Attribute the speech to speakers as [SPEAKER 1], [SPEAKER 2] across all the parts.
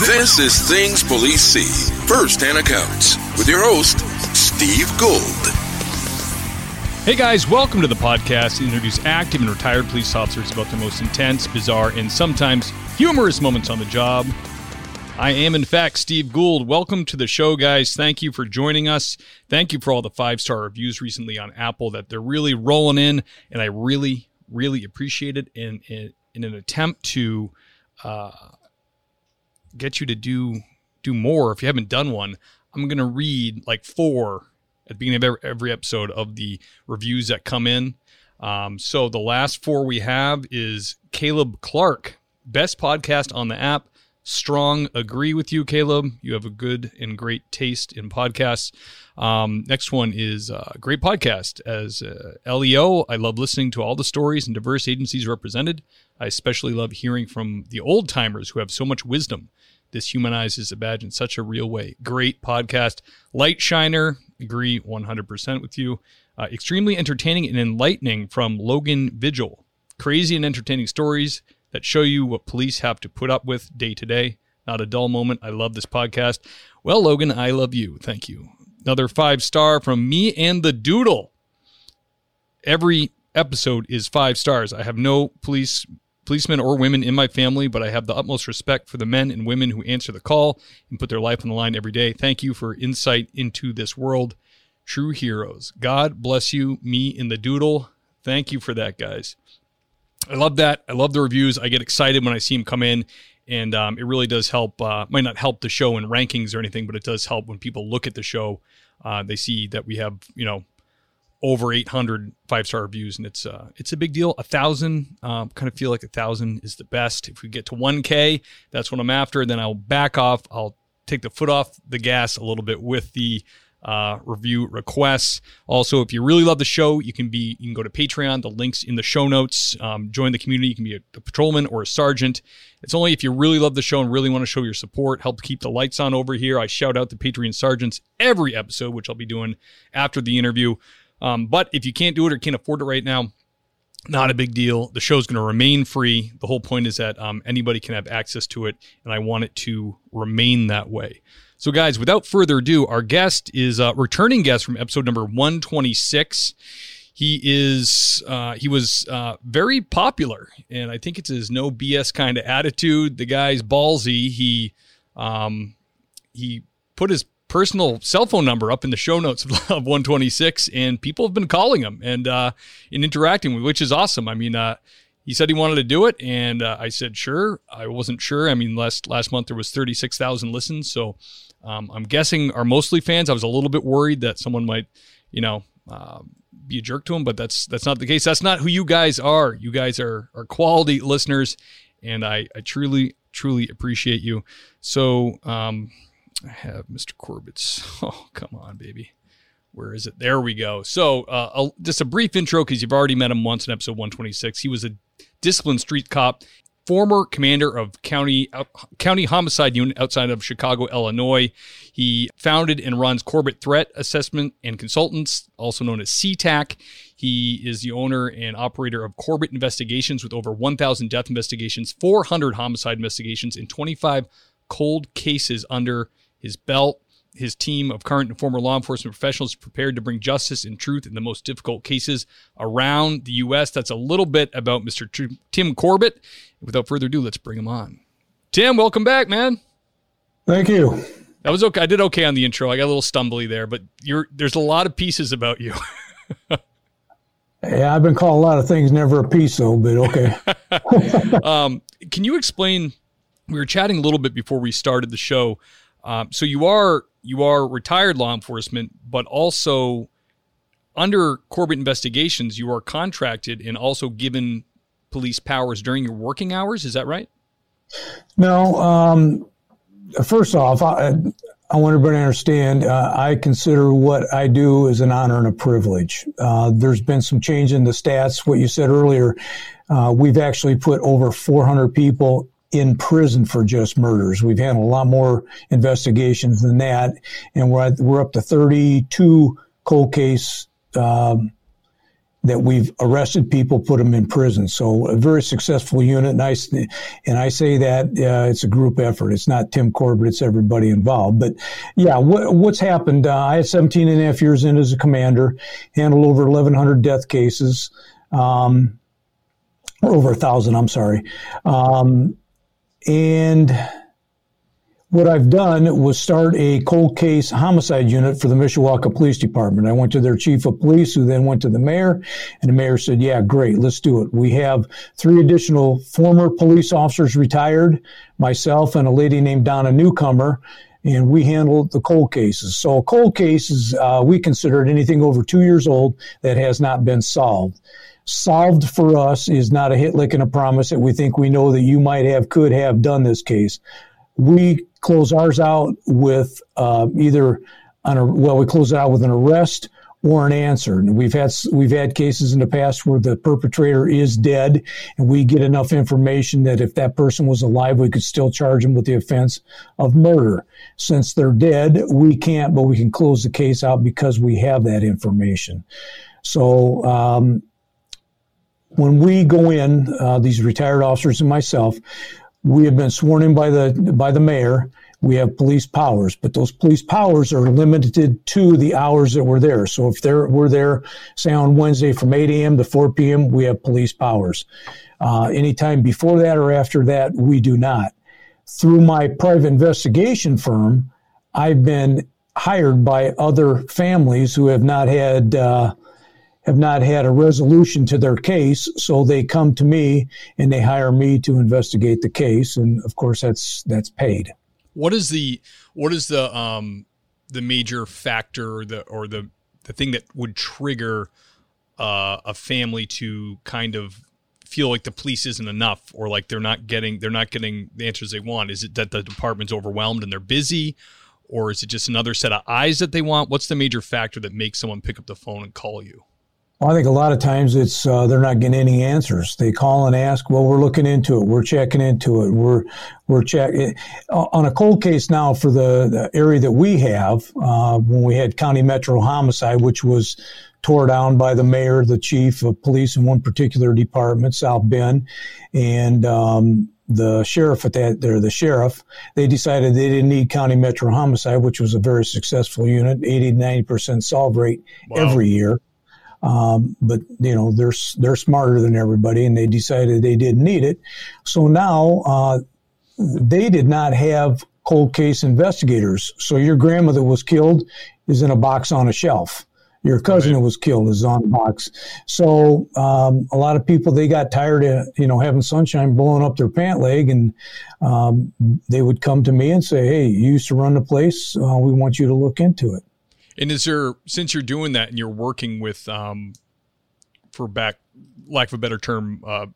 [SPEAKER 1] This is Things Police See, First Hand Accounts, with your host, Steve Gould.
[SPEAKER 2] Hey guys, welcome to the podcast. Introduce active and retired police officers about the most intense, bizarre, and sometimes humorous moments on the job. I am, in fact, Steve Gould. Welcome to the show, guys. Thank you for joining us. Thank you for all the five star reviews recently on Apple that they're really rolling in, and I really, really appreciate it. In in, in an attempt to uh, get you to do do more, if you haven't done one, I'm gonna read like four at the beginning of every, every episode of the reviews that come in. Um, so the last four we have is Caleb Clark, best podcast on the app strong agree with you, Caleb. You have a good and great taste in podcasts. Um, next one is uh, great podcast. As uh, LEO, I love listening to all the stories and diverse agencies represented. I especially love hearing from the old timers who have so much wisdom. This humanizes a badge in such a real way. Great podcast. Light Shiner, agree 100% with you. Uh, extremely entertaining and enlightening from Logan Vigil. Crazy and entertaining stories that show you what police have to put up with day to day. Not a dull moment. I love this podcast. Well, Logan, I love you. Thank you. Another five star from me and the Doodle. Every episode is five stars. I have no police policemen or women in my family, but I have the utmost respect for the men and women who answer the call and put their life on the line every day. Thank you for insight into this world. True heroes. God bless you, me and the doodle. Thank you for that, guys. I love that. I love the reviews. I get excited when I see them come in, and um, it really does help. Uh, might not help the show in rankings or anything, but it does help when people look at the show. Uh, they see that we have you know over 800 five star reviews, and it's uh, it's a big deal. A thousand, um, kind of feel like a thousand is the best. If we get to 1K, that's what I'm after. Then I'll back off. I'll take the foot off the gas a little bit with the uh, review requests. Also, if you really love the show, you can be you can go to Patreon. The links in the show notes. Um, join the community. You can be a, a, patrolman or a sergeant. It's only if you really love the show and really want to show your support, help keep the lights on over here. I shout out the Patreon sergeants every episode, which I'll be doing after the interview. Um, but if you can't do it or can't afford it right now, not a big deal. The show's going to remain free. The whole point is that um, anybody can have access to it, and I want it to remain that way. So, guys, without further ado, our guest is a returning guest from episode number 126. He is uh, he was uh, very popular, and I think it's his no BS kind of attitude. The guy's ballsy. He um, he put his personal cell phone number up in the show notes of 126, and people have been calling him and uh, and interacting with, which is awesome. I mean, uh, he said he wanted to do it, and uh, I said sure. I wasn't sure. I mean, last last month there was thirty six thousand listens, so um, I'm guessing are mostly fans. I was a little bit worried that someone might, you know, uh, be a jerk to him, but that's that's not the case. That's not who you guys are. You guys are are quality listeners, and I I truly truly appreciate you. So um, I have Mr. Corbett's. Oh come on, baby. Where is it? There we go. So, uh, a, just a brief intro because you've already met him once in episode 126. He was a disciplined street cop, former commander of county uh, county homicide unit outside of Chicago, Illinois. He founded and runs Corbett Threat Assessment and Consultants, also known as CTAC. He is the owner and operator of Corbett Investigations with over 1,000 death investigations, 400 homicide investigations, and 25 cold cases under his belt his team of current and former law enforcement professionals prepared to bring justice and truth in the most difficult cases around the U.S. That's a little bit about Mr. Tim Corbett. Without further ado, let's bring him on. Tim, welcome back, man.
[SPEAKER 3] Thank you.
[SPEAKER 2] That was okay. I did okay on the intro. I got a little stumbly there, but you're there's a lot of pieces about you.
[SPEAKER 3] yeah, I've been called a lot of things, never a piece though, but okay.
[SPEAKER 2] um, can you explain? We were chatting a little bit before we started the show. Um, so you are you are retired law enforcement, but also under Corbett investigations, you are contracted and also given police powers during your working hours. Is that right?
[SPEAKER 3] No. Um, first off, I, I, want everybody to understand uh, I consider what I do as an honor and a privilege. Uh, there's been some change in the stats. What you said earlier, uh, we've actually put over 400 people in prison for just murders. We've had a lot more investigations than that, and we're we're up to 32 cold case um, that we've arrested people, put them in prison. So a very successful unit. And I, and I say that uh, it's a group effort. It's not Tim Corbett. It's everybody involved. But yeah, what, what's happened? Uh, I had 17 and a half years in as a commander, handled over 1,100 death cases. Um, or over a thousand, I'm sorry. Um, and what I've done was start a cold case homicide unit for the Mishawaka Police Department. I went to their chief of police, who then went to the mayor, and the mayor said, Yeah, great, let's do it. We have three additional former police officers retired, myself and a lady named Donna Newcomer. And we handle the cold cases. So, cold cases, uh, we consider anything over two years old that has not been solved solved for us is not a hit lick and a promise that we think we know that you might have, could have done this case. We close ours out with uh, either on a well, we close it out with an arrest or an answer. And we've had we've had cases in the past where the perpetrator is dead, and we get enough information that if that person was alive, we could still charge them with the offense of murder. Since they're dead, we can't, but we can close the case out because we have that information. So. Um, when we go in, uh, these retired officers and myself, we have been sworn in by the by the mayor. We have police powers, but those police powers are limited to the hours that we're there. So if they're, we're there, say on Wednesday from 8 a.m. to 4 p.m., we have police powers. Uh, anytime before that or after that, we do not. Through my private investigation firm, I've been hired by other families who have not had uh, have not had a resolution to their case, so they come to me and they hire me to investigate the case, and of course that's that's paid.
[SPEAKER 2] What is the what is the um the major factor or the or the the thing that would trigger uh, a family to kind of feel like the police isn't enough or like they're not getting they're not getting the answers they want? Is it that the department's overwhelmed and they're busy? Or is it just another set of eyes that they want? What's the major factor that makes someone pick up the phone and call you?
[SPEAKER 3] Well, I think a lot of times it's uh, they're not getting any answers. They call and ask, "Well, we're looking into it. We're checking into it. We're we're checking on a cold case now for the, the area that we have. Uh, when we had County Metro homicide, which was tore down by the mayor, the chief of police in one particular department, South Bend, and um, the sheriff at that there, the sheriff, they decided they didn't need county metro homicide, which was a very successful unit, 80 90% solve rate wow. every year. Um, but you know they're they're smarter than everybody, and they decided they didn't need it. So now uh, they did not have cold case investigators. So your grandmother was killed is in a box on a shelf. Your cousin right. was killed is on a box. So um, a lot of people they got tired of you know having sunshine blowing up their pant leg, and um, they would come to me and say, "Hey, you used to run the place. Uh, we want you to look into it."
[SPEAKER 2] And is there since you're doing that and you're working with, um, for back lack of a better term, uh,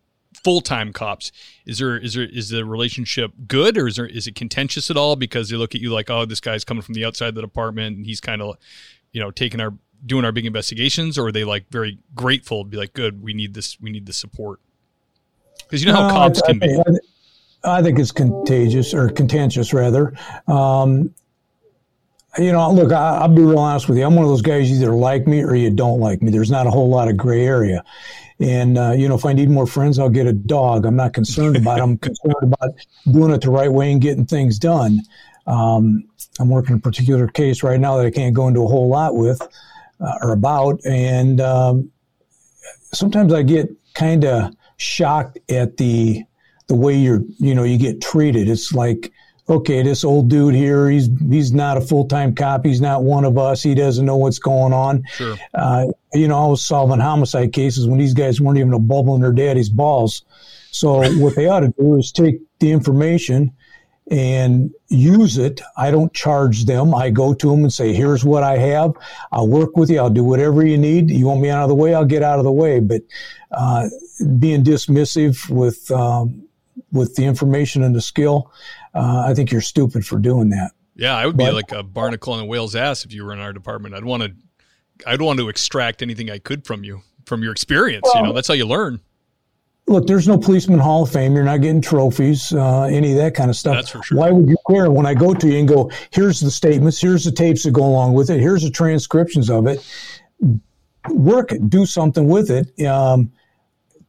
[SPEAKER 2] full time cops, is there is there is the relationship good or is there is it contentious at all because they look at you like oh this guy's coming from the outside of the department and he's kind of you know taking our doing our big investigations or are they like very grateful be like good we need this we need the support because you know how no, cops I, can I, be.
[SPEAKER 3] I think it's contagious or contentious rather. Um, you know, look, I, will be real honest with you. I'm one of those guys, you either like me or you don't like me. There's not a whole lot of gray area. And, uh, you know, if I need more friends, I'll get a dog. I'm not concerned about it. I'm concerned about doing it the right way and getting things done. Um, I'm working a particular case right now that I can't go into a whole lot with uh, or about. And um, sometimes I get kind of shocked at the the way you're, you know, you get treated. It's like, okay, this old dude here, he's he's not a full time cop. He's not one of us. He doesn't know what's going on. Sure. Uh, you know, I was solving homicide cases when these guys weren't even a bubble in their daddy's balls. So what they ought to do is take the information and use it. I don't charge them. I go to them and say, here's what I have. I'll work with you. I'll do whatever you need. You want me out of the way? I'll get out of the way. But uh, being dismissive with um, with the information and the skill, uh, I think you're stupid for doing that.
[SPEAKER 2] Yeah, I would but, be like a barnacle in a whale's ass if you were in our department. I'd want to, I'd want to extract anything I could from you, from your experience. Well, you know, that's how you learn.
[SPEAKER 3] Look, there's no policeman hall of fame. You're not getting trophies, uh, any of that kind of stuff.
[SPEAKER 2] That's for sure.
[SPEAKER 3] Why would you care when I go to you and go, here's the statements, here's the tapes that go along with it, here's the transcriptions of it. work it, do something with it. Um,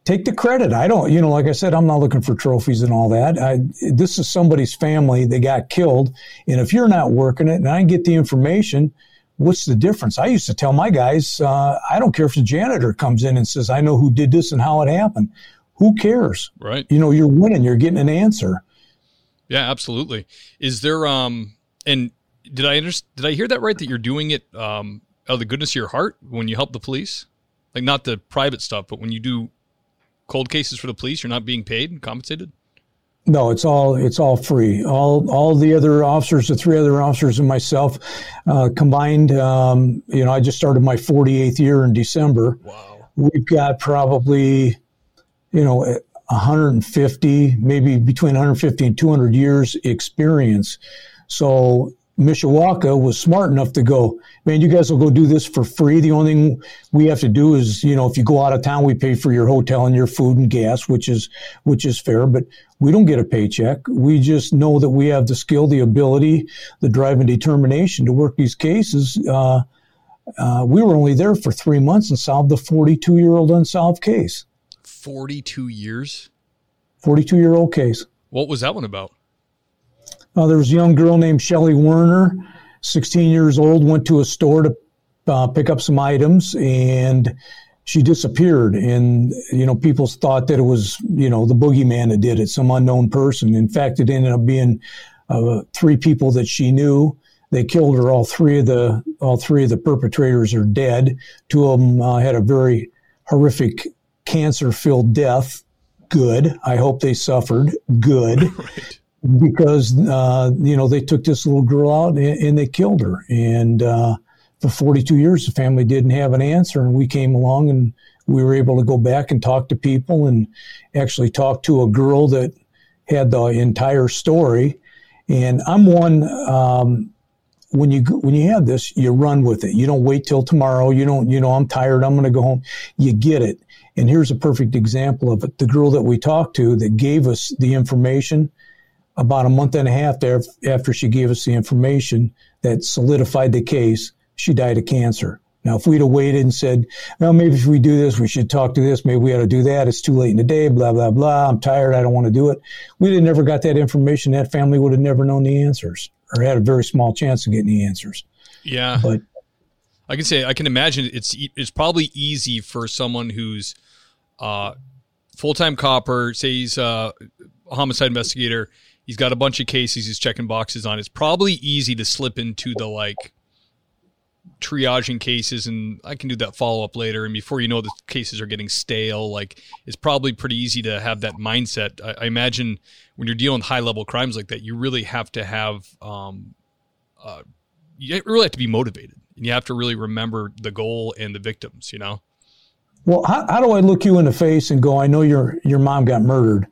[SPEAKER 3] take the credit. I don't, you know, like I said, I'm not looking for trophies and all that. I, this is somebody's family that got killed. And if you're not working it and I get the information, what's the difference? I used to tell my guys, uh, I don't care if the janitor comes in and says, I know who did this and how it happened. Who cares?
[SPEAKER 2] Right.
[SPEAKER 3] You know, you're winning, you're getting an answer.
[SPEAKER 2] Yeah, absolutely. Is there, um, and did I understand, did I hear that right? That you're doing it, um, out of the goodness of your heart when you help the police? Like not the private stuff, but when you do cold cases for the police, you're not being paid and compensated?
[SPEAKER 3] No, it's all it's all free. All all the other officers, the three other officers and myself uh, combined. Um, you know, I just started my 48th year in December.
[SPEAKER 2] Wow.
[SPEAKER 3] We've got probably, you know, 150, maybe between 150 and 200 years experience. So Mishawaka was smart enough to go, man, you guys will go do this for free. The only thing we have to do is, you know, if you go out of town, we pay for your hotel and your food and gas, which is, which is fair, but we don't get a paycheck. We just know that we have the skill, the ability, the drive and determination to work these cases. Uh, uh, we were only there for three months and solved the 42 year old unsolved case.
[SPEAKER 2] 42 years?
[SPEAKER 3] 42 year old case.
[SPEAKER 2] What was that one about?
[SPEAKER 3] Uh, there was a young girl named Shelly Werner, 16 years old, went to a store to uh, pick up some items and she disappeared. And, you know, people thought that it was, you know, the boogeyman that did it, some unknown person. In fact, it ended up being uh, three people that she knew. They killed her. All three of the all three of the perpetrators are dead. Two of them uh, had a very horrific cancer-filled death. Good. I hope they suffered. Good. right because uh, you know they took this little girl out and, and they killed her. And uh, for 42 years, the family didn't have an answer, and we came along and we were able to go back and talk to people and actually talk to a girl that had the entire story. And I'm one. Um, when you when you have this, you run with it. You don't wait till tomorrow. You don't. You know, I'm tired. I'm going to go home. You get it. And here's a perfect example of it. The girl that we talked to that gave us the information about a month and a half there after she gave us the information that solidified the case, she died of cancer. Now, if we'd have waited and said, well, maybe if we do this, we should talk to this, maybe we ought to do that, it's too late in the day, blah, blah, blah, I'm tired, I don't want to do it. We'd have never got that information. That family would have never known the answers or had a very small chance of getting the answers.
[SPEAKER 2] Yeah. But I can say, I can imagine it's, it's probably easy for someone who's, uh, full-time copper, say he's a homicide investigator, he's got a bunch of cases he's checking boxes on. It's probably easy to slip into the like triaging cases and I can do that follow up later. And before you know the cases are getting stale, like it's probably pretty easy to have that mindset. I, I imagine when you're dealing with high level crimes like that, you really have to have, um, uh, you really have to be motivated and you have to really remember the goal and the victims, you know?
[SPEAKER 3] Well, how, how do I look you in the face and go, I know your, your mom got murdered,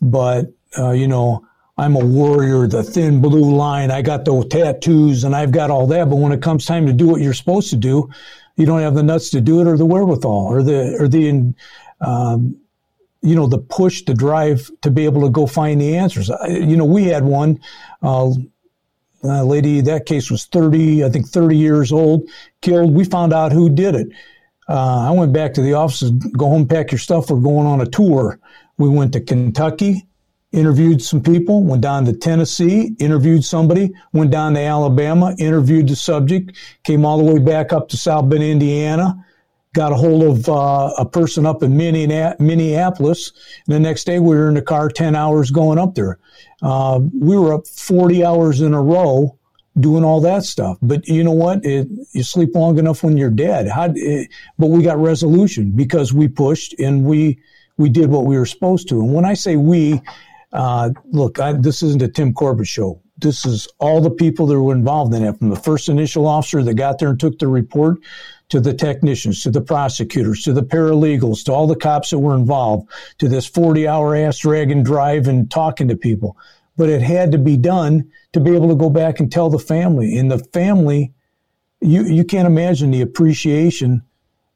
[SPEAKER 3] but, uh, you know, I'm a warrior, the thin blue line. I got the tattoos and I've got all that. But when it comes time to do what you're supposed to do, you don't have the nuts to do it or the wherewithal or the, or the, um, you know, the push, the drive to be able to go find the answers. You know, we had one, uh, lady, that case was 30, I think 30 years old, killed. We found out who did it. Uh, I went back to the office, go home, pack your stuff. We're going on a tour. We went to Kentucky, interviewed some people, went down to Tennessee, interviewed somebody, went down to Alabama, interviewed the subject, came all the way back up to South Bend, Indiana, got a hold of uh, a person up in Minneapolis. And the next day we were in the car 10 hours going up there. Uh, we were up 40 hours in a row doing all that stuff. But you know what? It, you sleep long enough when you're dead. How, it, but we got resolution because we pushed and we, we did what we were supposed to. And when I say we, uh, look, I, this isn't a Tim Corbett show. This is all the people that were involved in it, from the first initial officer that got there and took the report, to the technicians, to the prosecutors, to the paralegals, to all the cops that were involved, to this 40 hour ass drag and drive and talking to people. But it had to be done to be able to go back and tell the family. And the family, you, you can't imagine the appreciation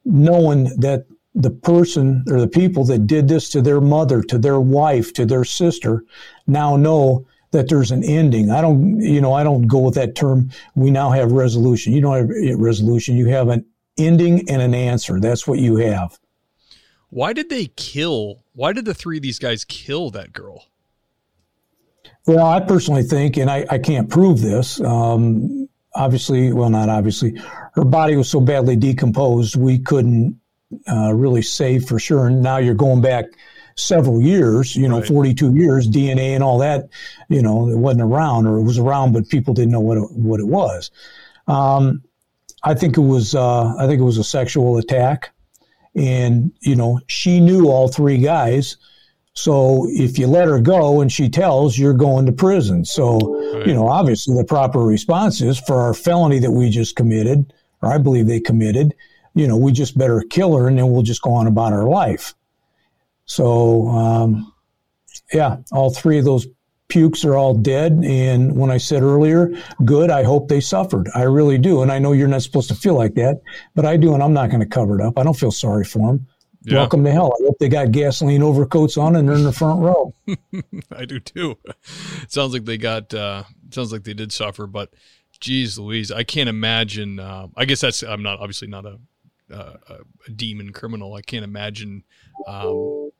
[SPEAKER 3] knowing that the person or the people that did this to their mother, to their wife, to their sister now know that there's an ending. I don't, you know, I don't go with that term. We now have resolution. You don't have resolution. You have an ending and an answer. That's what you have.
[SPEAKER 2] Why did they kill? Why did the three of these guys kill that girl?
[SPEAKER 3] Well, I personally think, and I, I can't prove this. Um, obviously, well, not obviously, her body was so badly decomposed, we couldn't uh, really say for sure. And now you're going back several years, you know, right. 42 years, DNA and all that, you know, it wasn't around or it was around, but people didn't know what it, what it was. Um, I think it was, uh, I think it was a sexual attack. And, you know, she knew all three guys so if you let her go and she tells, you're going to prison. So, right. you know, obviously the proper response is for our felony that we just committed, or I believe they committed, you know, we just better kill her and then we'll just go on about our life. So, um, yeah, all three of those pukes are all dead. And when I said earlier, good, I hope they suffered. I really do. And I know you're not supposed to feel like that, but I do. And I'm not going to cover it up. I don't feel sorry for them. Yeah. Welcome to hell. I hope they got gasoline overcoats on and they're in the front row.
[SPEAKER 2] I do too. sounds like they got. Uh, sounds like they did suffer, but geez, Louise, I can't imagine. Uh, I guess that's. I'm not obviously not a, uh, a demon criminal. I can't imagine um,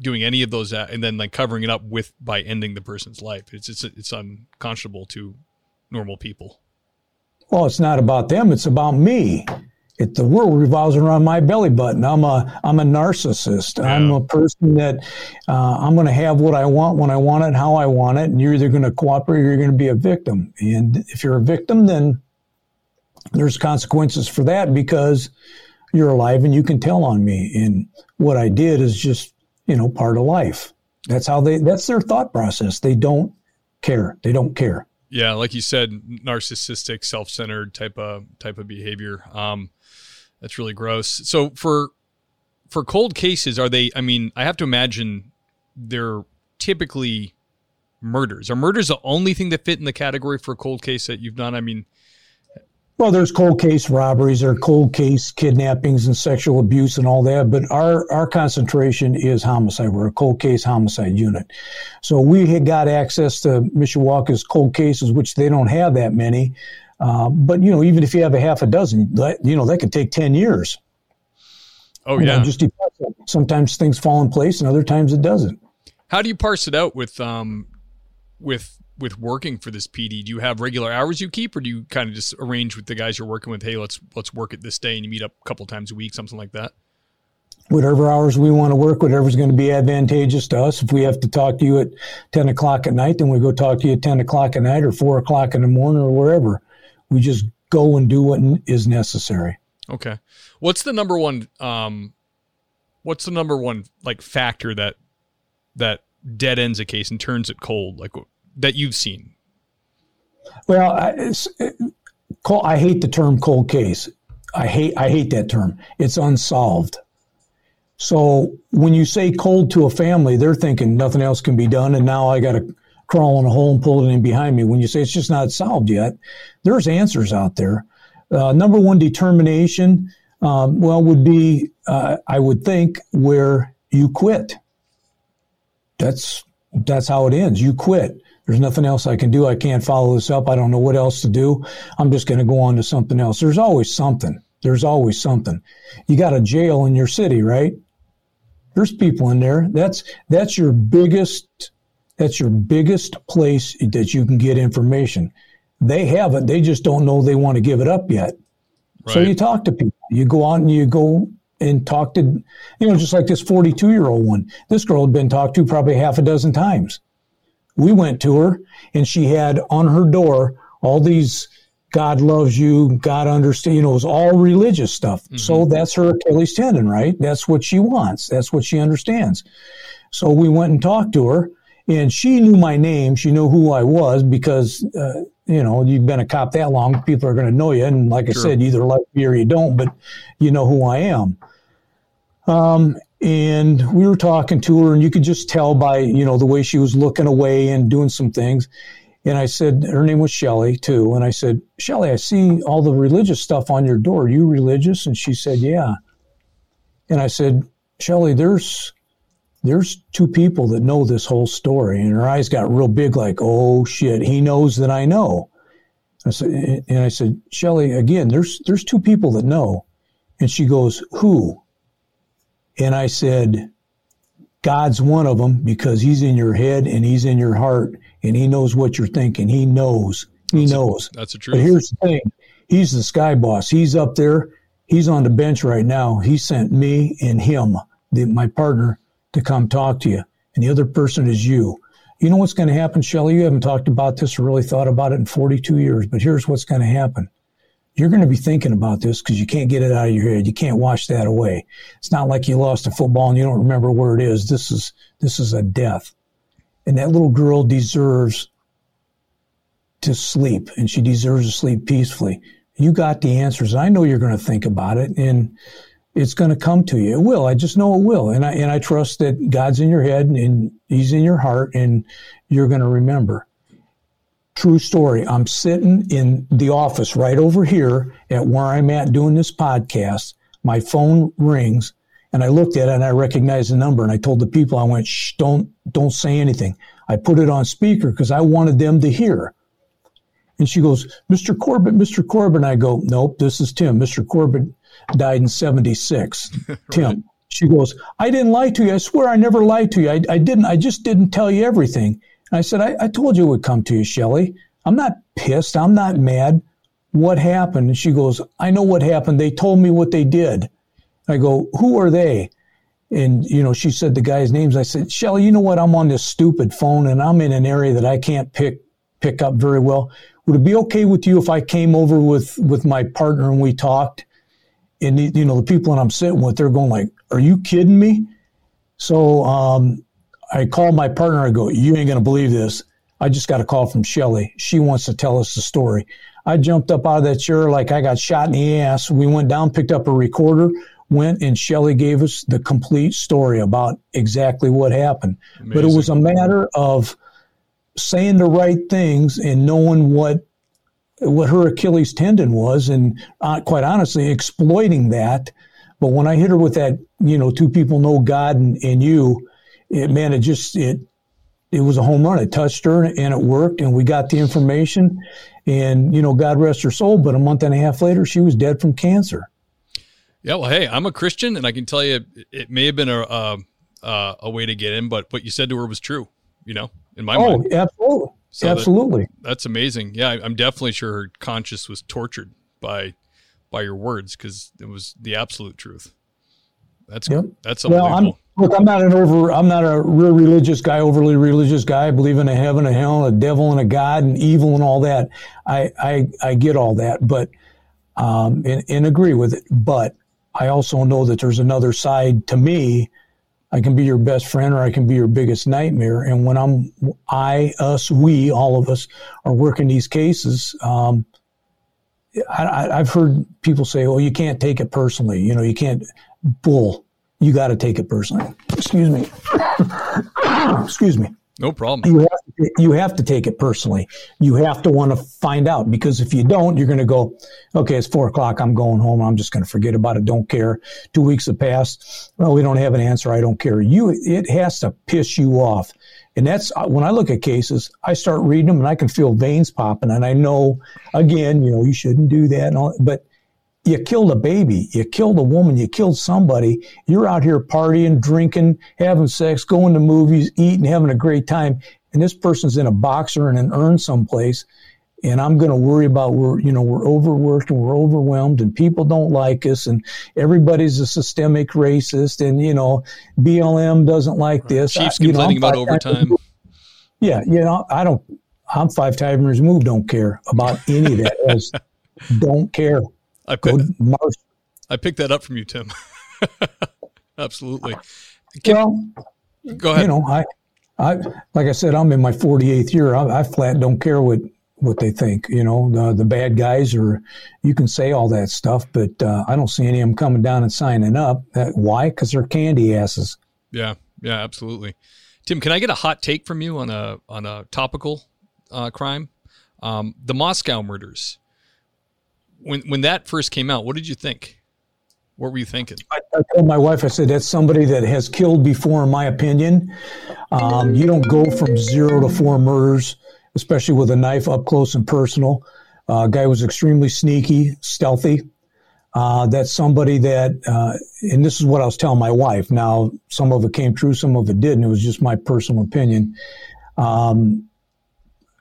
[SPEAKER 2] doing any of those and then like covering it up with by ending the person's life. It's it's it's unconscionable to normal people.
[SPEAKER 3] Well, it's not about them. It's about me it, the world revolves around my belly button. I'm a I'm a narcissist. Yeah. I'm a person that uh, I'm going to have what I want when I want it, how I want it, and you're either going to cooperate or you're going to be a victim. And if you're a victim, then there's consequences for that because you're alive and you can tell on me. And what I did is just you know part of life. That's how they. That's their thought process. They don't care. They don't care.
[SPEAKER 2] Yeah, like you said, narcissistic, self-centered type of type of behavior. Um, that's really gross. So for for cold cases, are they? I mean, I have to imagine they're typically murders. Are murders the only thing that fit in the category for a cold case that you've done? I mean,
[SPEAKER 3] well, there's cold case robberies, or cold case kidnappings and sexual abuse and all that, but our our concentration is homicide. We're a cold case homicide unit, so we had got access to Mishawaka's cold cases, which they don't have that many. Uh, but you know, even if you have a half a dozen, that, you know that could take ten years.
[SPEAKER 2] Oh you yeah, know,
[SPEAKER 3] just sometimes things fall in place, and other times it doesn't.
[SPEAKER 2] How do you parse it out with um with with working for this PD? Do you have regular hours you keep, or do you kind of just arrange with the guys you're working with? Hey, let's let's work it this day, and you meet up a couple times a week, something like that
[SPEAKER 3] whatever hours we want to work, whatever's going to be advantageous to us. If we have to talk to you at 10 o'clock at night, then we go talk to you at 10 o'clock at night or 4 o'clock in the morning or wherever. We just go and do what is necessary.
[SPEAKER 2] Okay. What's the number one um what's the number one like factor that that dead ends a case and turns it cold like that you've seen?
[SPEAKER 3] Well, I, I hate the term cold case. I hate I hate that term. It's unsolved. So when you say cold to a family, they're thinking nothing else can be done, and now I got to crawl in a hole and pull it in behind me. When you say it's just not solved yet, there's answers out there. Uh, number one determination, um, well, would be uh, I would think where you quit. That's that's how it ends. You quit. There's nothing else I can do. I can't follow this up. I don't know what else to do. I'm just going to go on to something else. There's always something. There's always something. You got a jail in your city, right? There's people in there. That's that's your biggest that's your biggest place that you can get information. They have it. They just don't know they want to give it up yet. Right. So you talk to people. You go out and you go and talk to, you know, just like this 42 year old one. This girl had been talked to probably half a dozen times. We went to her and she had on her door all these God loves you, God understands, you know, it was all religious stuff. Mm-hmm. So that's her Achilles tendon, right? That's what she wants. That's what she understands. So we went and talked to her and she knew my name. She knew who I was because, uh, you know, you've been a cop that long, people are going to know you. And like I said, you either like me or you don't, but you know who I am. Um, and we were talking to her, and you could just tell by, you know, the way she was looking away and doing some things. And I said, her name was Shelly too. And I said, Shelly, I see all the religious stuff on your door. Are you religious? And she said, yeah. And I said, Shelly, there's there's two people that know this whole story. And her eyes got real big, like, oh shit, he knows that I know. I said, and I said, Shelly, again, there's there's two people that know. And she goes, Who? And I said, God's one of them because he's in your head and he's in your heart and he knows what you're thinking. He knows. He
[SPEAKER 2] that's
[SPEAKER 3] knows.
[SPEAKER 2] A, that's the truth.
[SPEAKER 3] But here's the thing. He's the sky boss. He's up there. He's on the bench right now. He sent me and him, the, my partner, to come talk to you. And the other person is you. You know what's going to happen, Shelly? You haven't talked about this or really thought about it in 42 years, but here's what's going to happen. You're going to be thinking about this because you can't get it out of your head. You can't wash that away. It's not like you lost a football and you don't remember where it is. This is this is a death. And that little girl deserves to sleep and she deserves to sleep peacefully. You got the answers. I know you're going to think about it and it's going to come to you. It will. I just know it will. And I, and I trust that God's in your head and he's in your heart and you're going to remember. True story. I'm sitting in the office right over here at where I'm at doing this podcast. My phone rings and I looked at it and I recognized the number and I told the people, I went, shh, don't, don't say anything. I put it on speaker because I wanted them to hear. And she goes, Mr. Corbett, Mr. Corbett. I go, nope, this is Tim. Mr. Corbett died in 76. right. Tim. She goes, I didn't lie to you. I swear I never lied to you. I, I didn't. I just didn't tell you everything. I said, I, I told you it would come to you, Shelly. I'm not pissed. I'm not mad. What happened? And she goes, I know what happened. They told me what they did. I go, who are they? And, you know, she said the guy's names. I said, Shelly, you know what? I'm on this stupid phone and I'm in an area that I can't pick, pick up very well. Would it be okay with you if I came over with, with my partner and we talked? And, you know, the people that I'm sitting with, they're going like, are you kidding me? So, um, I called my partner. I go, you ain't going to believe this. I just got a call from Shelly. She wants to tell us the story. I jumped up out of that chair like I got shot in the ass. We went down, picked up a recorder, went, and Shelly gave us the complete story about exactly what happened. Amazing. But it was a matter of saying the right things and knowing what what her Achilles tendon was, and uh, quite honestly, exploiting that. But when I hit her with that, you know, two people know God and, and you, it, man, it just it it was a home run. It touched her and it worked, and we got the information. And you know, God rest her soul. But a month and a half later, she was dead from cancer.
[SPEAKER 2] Yeah, well, hey, I'm a Christian, and I can tell you, it may have been a uh, uh, a way to get in, but what you said to her was true. You know, in my
[SPEAKER 3] oh,
[SPEAKER 2] mind.
[SPEAKER 3] Oh, absolutely, so absolutely.
[SPEAKER 2] That, that's amazing. Yeah, I'm definitely sure her conscience was tortured by by your words because it was the absolute truth. That's yep. that's.
[SPEAKER 3] Well, I'm, look, I'm not an over, I'm not a real religious guy, overly religious guy. I believe in a heaven, a hell, a devil, and a God, and evil, and all that. I I, I get all that, but um, and, and agree with it. But I also know that there's another side to me. I can be your best friend, or I can be your biggest nightmare. And when I'm, I, us, we, all of us are working these cases. Um, I, have heard people say, "Oh, you can't take it personally." You know, you can't bull. You got to take it personally. Excuse me. Excuse me.
[SPEAKER 2] No problem.
[SPEAKER 3] You have, to, you have to take it personally. You have to want to find out because if you don't, you're going to go, okay, it's four o'clock. I'm going home. I'm just going to forget about it. Don't care. Two weeks have passed. Well, we don't have an answer. I don't care. You, it has to piss you off. And that's uh, when I look at cases, I start reading them and I can feel veins popping. And I know, again, you know, you shouldn't do that. And all, but you killed a baby, you killed a woman, you killed somebody. You're out here partying, drinking, having sex, going to movies, eating, having a great time. And this person's in a boxer and an urn someplace. And I'm going to worry about we're, you know, we're overworked and we're overwhelmed and people don't like us and everybody's a systemic racist and, you know, BLM doesn't like this.
[SPEAKER 2] Chiefs
[SPEAKER 3] I,
[SPEAKER 2] complaining know, about overtime.
[SPEAKER 3] Yeah. You know, I don't, I'm five times removed, don't care about any of that. Don't care.
[SPEAKER 2] I picked, I picked that up from you, Tim. Absolutely.
[SPEAKER 3] Can, well, go ahead. You know, I, I, like I said, I'm in my 48th year. I, I flat don't care what, what they think. You know, the, the bad guys, or you can say all that stuff, but uh, I don't see any of them coming down and signing up. Uh, why? Because they're candy asses.
[SPEAKER 2] Yeah, yeah, absolutely. Tim, can I get a hot take from you on a on a topical uh, crime? Um, the Moscow murders when when that first came out, what did you think? What were you thinking?
[SPEAKER 3] I, I told my wife, I said, that's somebody that has killed before, in my opinion. Um, you don't go from zero to four murders, especially with a knife up close and personal. Uh, guy was extremely sneaky, stealthy. Uh, that's somebody that, uh, and this is what I was telling my wife. Now, some of it came true, some of it didn't. It was just my personal opinion. Um,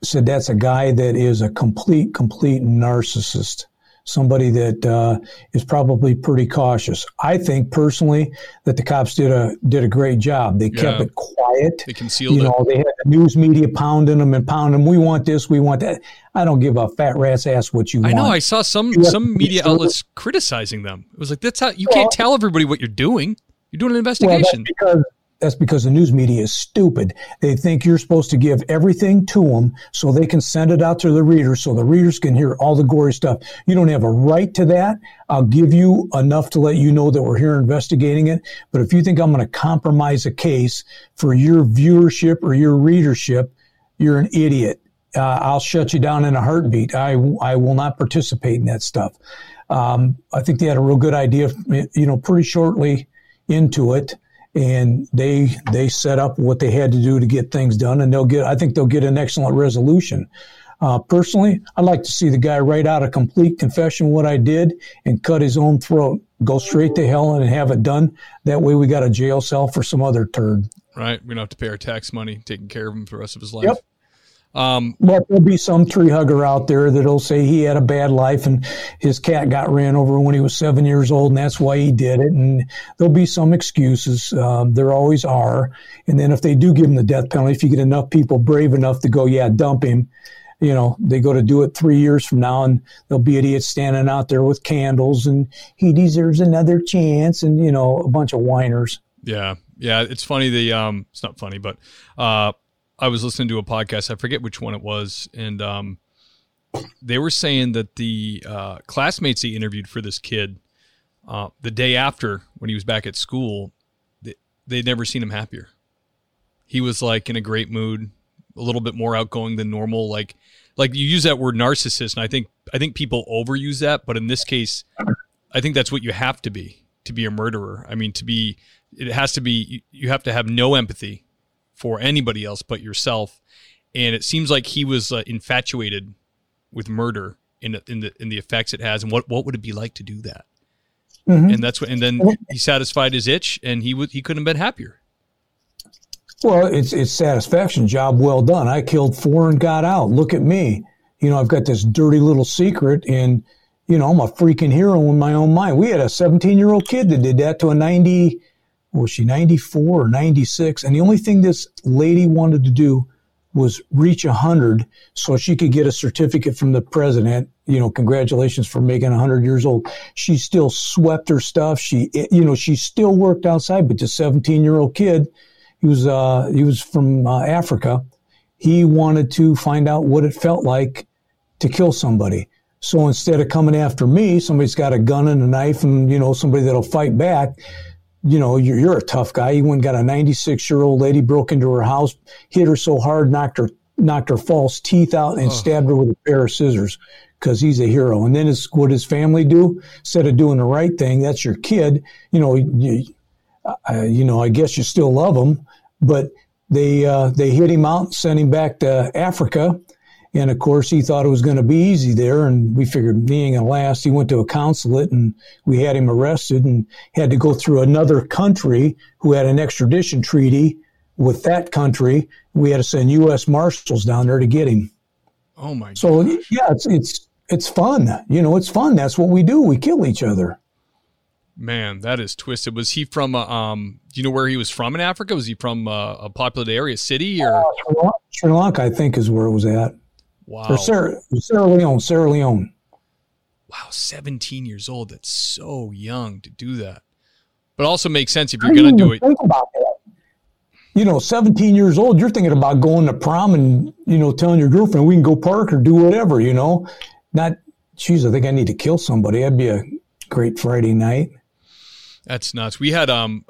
[SPEAKER 3] said that's a guy that is a complete, complete narcissist somebody that uh, is probably pretty cautious. I think personally that the cops did a did a great job. They yeah. kept it quiet.
[SPEAKER 2] They concealed
[SPEAKER 3] you know,
[SPEAKER 2] it.
[SPEAKER 3] They had the news media pounding them and pounding them. We want this. We want that. I don't give a fat rat's ass what you want.
[SPEAKER 2] I
[SPEAKER 3] want.
[SPEAKER 2] know. I saw some some media outlets criticizing them. It was like that's how you well, can't tell everybody what you're doing. You're doing an investigation.
[SPEAKER 3] Well, because that's because the news media is stupid. They think you're supposed to give everything to them so they can send it out to the readers so the readers can hear all the gory stuff. You don't have a right to that. I'll give you enough to let you know that we're here investigating it. But if you think I'm going to compromise a case for your viewership or your readership, you're an idiot. Uh, I'll shut you down in a heartbeat. I, I will not participate in that stuff. Um, I think they had a real good idea, you know, pretty shortly into it and they they set up what they had to do to get things done, and they'll get. I think they'll get an excellent resolution. Uh, personally, I'd like to see the guy write out a complete confession of what I did and cut his own throat, go straight to hell and have it done. That way, we got a jail cell for some other turd.
[SPEAKER 2] Right, we don't have to pay our tax money, taking care of him for the rest of his life.
[SPEAKER 3] Yep. Um, but there'll be some tree hugger out there that'll say he had a bad life and his cat got ran over when he was seven years old and that's why he did it. And there'll be some excuses. Um, there always are. And then if they do give him the death penalty, if you get enough people brave enough to go, yeah, dump him, you know, they go to do it three years from now and there'll be idiots standing out there with candles and he deserves another chance and, you know, a bunch of whiners.
[SPEAKER 2] Yeah. Yeah. It's funny. The, um, it's not funny, but, uh, I was listening to a podcast. I forget which one it was, and um, they were saying that the uh, classmates he interviewed for this kid uh, the day after when he was back at school, they, they'd never seen him happier. He was like in a great mood, a little bit more outgoing than normal. Like, like you use that word narcissist, and I think I think people overuse that, but in this case, I think that's what you have to be to be a murderer. I mean, to be it has to be you have to have no empathy for anybody else but yourself. And it seems like he was uh, infatuated with murder in in the in the effects it has, and what what would it be like to do that? Mm-hmm. And that's what. And then he satisfied his itch, and he would he couldn't have been happier.
[SPEAKER 3] Well, it's it's satisfaction. Job well done. I killed four and got out. Look at me. You know, I've got this dirty little secret, and you know, I'm a freaking hero in my own mind. We had a 17 year old kid that did that to a 90 was she 94 or 96? And the only thing this lady wanted to do was reach 100 so she could get a certificate from the president. You know, congratulations for making 100 years old. She still swept her stuff. She, you know, she still worked outside, but the 17 year old kid, he was, uh, he was from uh, Africa. He wanted to find out what it felt like to kill somebody. So instead of coming after me, somebody's got a gun and a knife and, you know, somebody that'll fight back you know, you're, you're a tough guy. You went got a 96 year old lady, broke into her house, hit her so hard, knocked her, knocked her false teeth out and oh. stabbed her with a pair of scissors because he's a hero. And then it's what his family do instead of doing the right thing. That's your kid. You know, you, uh, you know, I guess you still love him, but they, uh, they hit him out, and sent him back to Africa and of course, he thought it was going to be easy there. And we figured he ain't going to last. He went to a consulate and we had him arrested and had to go through another country who had an extradition treaty with that country. We had to send U.S. Marshals down there to get him.
[SPEAKER 2] Oh my!
[SPEAKER 3] So gosh. yeah, it's it's it's fun. You know, it's fun. That's what we do. We kill each other.
[SPEAKER 2] Man, that is twisted. Was he from? Uh, um, do you know where he was from in Africa? Was he from uh, a populated area, city, or
[SPEAKER 3] uh, Sri Lanka? I think is where it was at. Wow. Or Sierra Leone, Sierra Leone.
[SPEAKER 2] Wow, 17 years old. That's so young to do that. But also makes sense if you're going to do it.
[SPEAKER 3] Think about that. You know, 17 years old, you're thinking about going to prom and, you know, telling your girlfriend we can go park or do whatever, you know. Not, geez, I think I need to kill somebody. That'd be a great Friday night.
[SPEAKER 2] That's nuts. We had um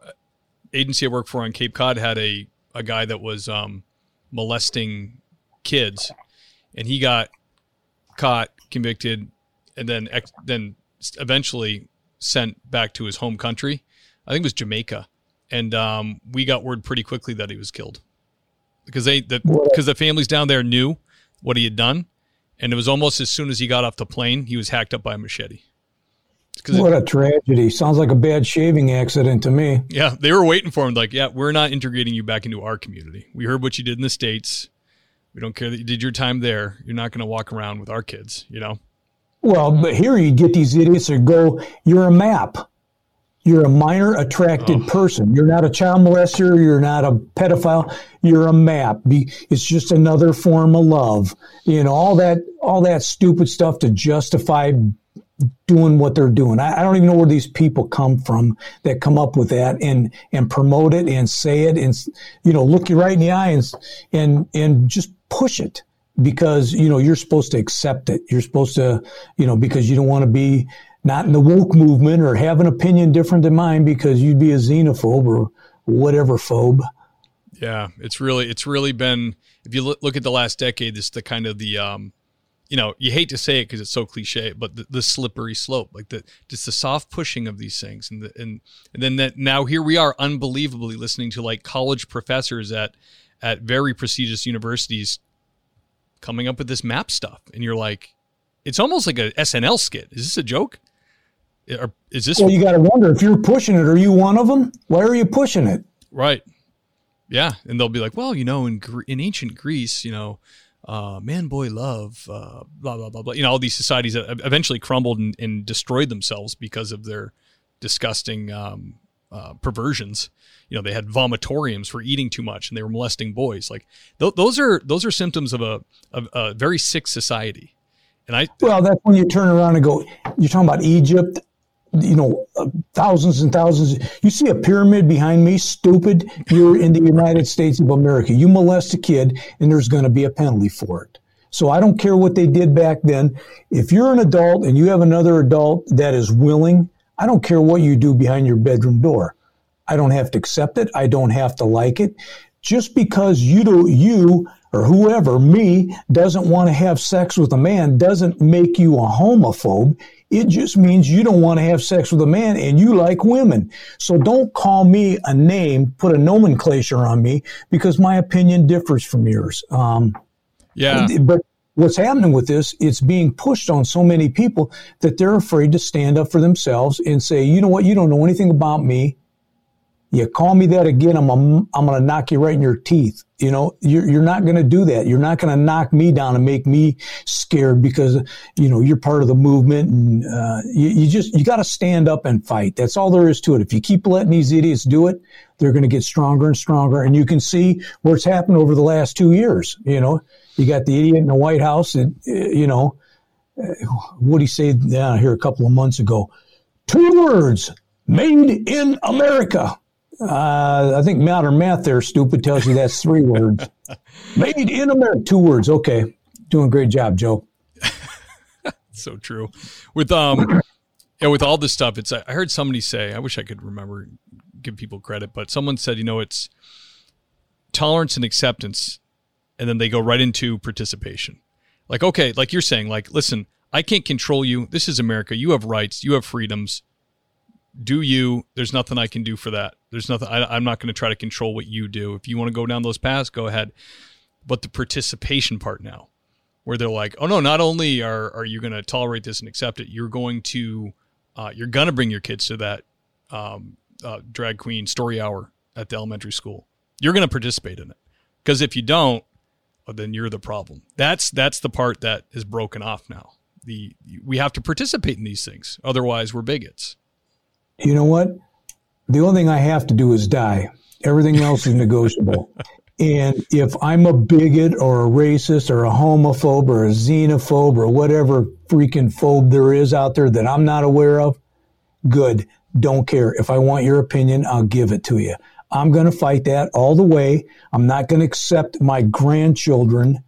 [SPEAKER 2] agency I work for on Cape Cod had a, a guy that was um molesting kids and he got caught, convicted, and then ex- then eventually sent back to his home country. I think it was Jamaica, and um, we got word pretty quickly that he was killed because they the because the families down there knew what he had done, and it was almost as soon as he got off the plane, he was hacked up by a machete.
[SPEAKER 3] What a tragedy! Sounds like a bad shaving accident to me.
[SPEAKER 2] Yeah, they were waiting for him. Like, yeah, we're not integrating you back into our community. We heard what you did in the states. We don't care that you did your time there. You're not going to walk around with our kids. You know.
[SPEAKER 3] Well, but here you get these idiots that go, "You're a map. You're a minor attracted oh. person. You're not a child molester. You're not a pedophile. You're a map. It's just another form of love. You know all that all that stupid stuff to justify doing what they're doing. I, I, don't even know where these people come from that come up with that and and promote it and say it and you know look you right in the eye and and and just push it because you know you're supposed to accept it. You're supposed to you know because you don't want to be not in the woke movement or have an opinion different than mine because you'd be a xenophobe or whatever phobe.
[SPEAKER 2] Yeah, it's really it's really been if you look, at the last decade, this is the kind of the um, you know you hate to say it because it's so cliche, but the, the, slippery slope, like the just the soft pushing of these things, and the, and and then that now here we are unbelievably listening to like college professors at at very prestigious universities coming up with this map stuff, and you're like, it's almost like a SNL skit. Is this a joke? Or is this?
[SPEAKER 3] Well, you got to wonder if you're pushing it. Are you one of them? Why are you pushing it?
[SPEAKER 2] Right. Yeah, and they'll be like, well, you know, in in ancient Greece, you know, uh, man, boy, love, uh, blah blah blah blah. You know, all these societies that eventually crumbled and, and destroyed themselves because of their disgusting um, uh, perversions. You know, they had vomitoriums for eating too much, and they were molesting boys. Like th- those are those are symptoms of a, of a very sick society. And I
[SPEAKER 3] well, that's when you turn around and go. You're talking about Egypt you know, uh, thousands and thousands. You see a pyramid behind me, stupid. You're in the United States of America. You molest a kid, and there's going to be a penalty for it. So I don't care what they did back then. If you're an adult and you have another adult that is willing, I don't care what you do behind your bedroom door. I don't have to accept it. I don't have to like it. Just because you do, you or whoever, me, doesn't want to have sex with a man doesn't make you a homophobe. It just means you don't want to have sex with a man and you like women. So don't call me a name, put a nomenclature on me because my opinion differs from yours. Um,
[SPEAKER 2] yeah.
[SPEAKER 3] But what's happening with this, it's being pushed on so many people that they're afraid to stand up for themselves and say, you know what, you don't know anything about me. You call me that again, I'm, I'm, I'm going to knock you right in your teeth. You know, you're, you're not going to do that. You're not going to knock me down and make me scared because, you know, you're part of the movement and, uh, you, you just, you got to stand up and fight. That's all there is to it. If you keep letting these idiots do it, they're going to get stronger and stronger. And you can see what's happened over the last two years. You know, you got the idiot in the White House and, you know, uh, what he said uh, here a couple of months ago? Two words, made in America. Uh, I think modern math there, stupid, tells you that's three words. Made in America, two words. Okay, doing a great job, Joe.
[SPEAKER 2] so true. With um, yeah, with all this stuff, it's. I heard somebody say. I wish I could remember, give people credit, but someone said, you know, it's tolerance and acceptance, and then they go right into participation. Like, okay, like you're saying, like, listen, I can't control you. This is America. You have rights. You have freedoms do you there's nothing i can do for that. There's nothing I, i'm not going to try to control what you do. If you want to go down those paths go ahead. But the participation part now where they're like oh no not only are, are you going to tolerate this and accept it you're going to uh, you're going to bring your kids to that um, uh, drag queen story hour at the elementary school. You're going to participate in it. Because if you don't well, then you're the problem. That's that's the part that is broken off now. The we have to participate in these things. Otherwise we're bigots
[SPEAKER 3] you know what? The only thing I have to do is die. Everything else is negotiable. And if I'm a bigot or a racist or a homophobe or a xenophobe or whatever freaking phobe there is out there that I'm not aware of, good. Don't care. If I want your opinion, I'll give it to you. I'm going to fight that all the way. I'm not going to accept my grandchildren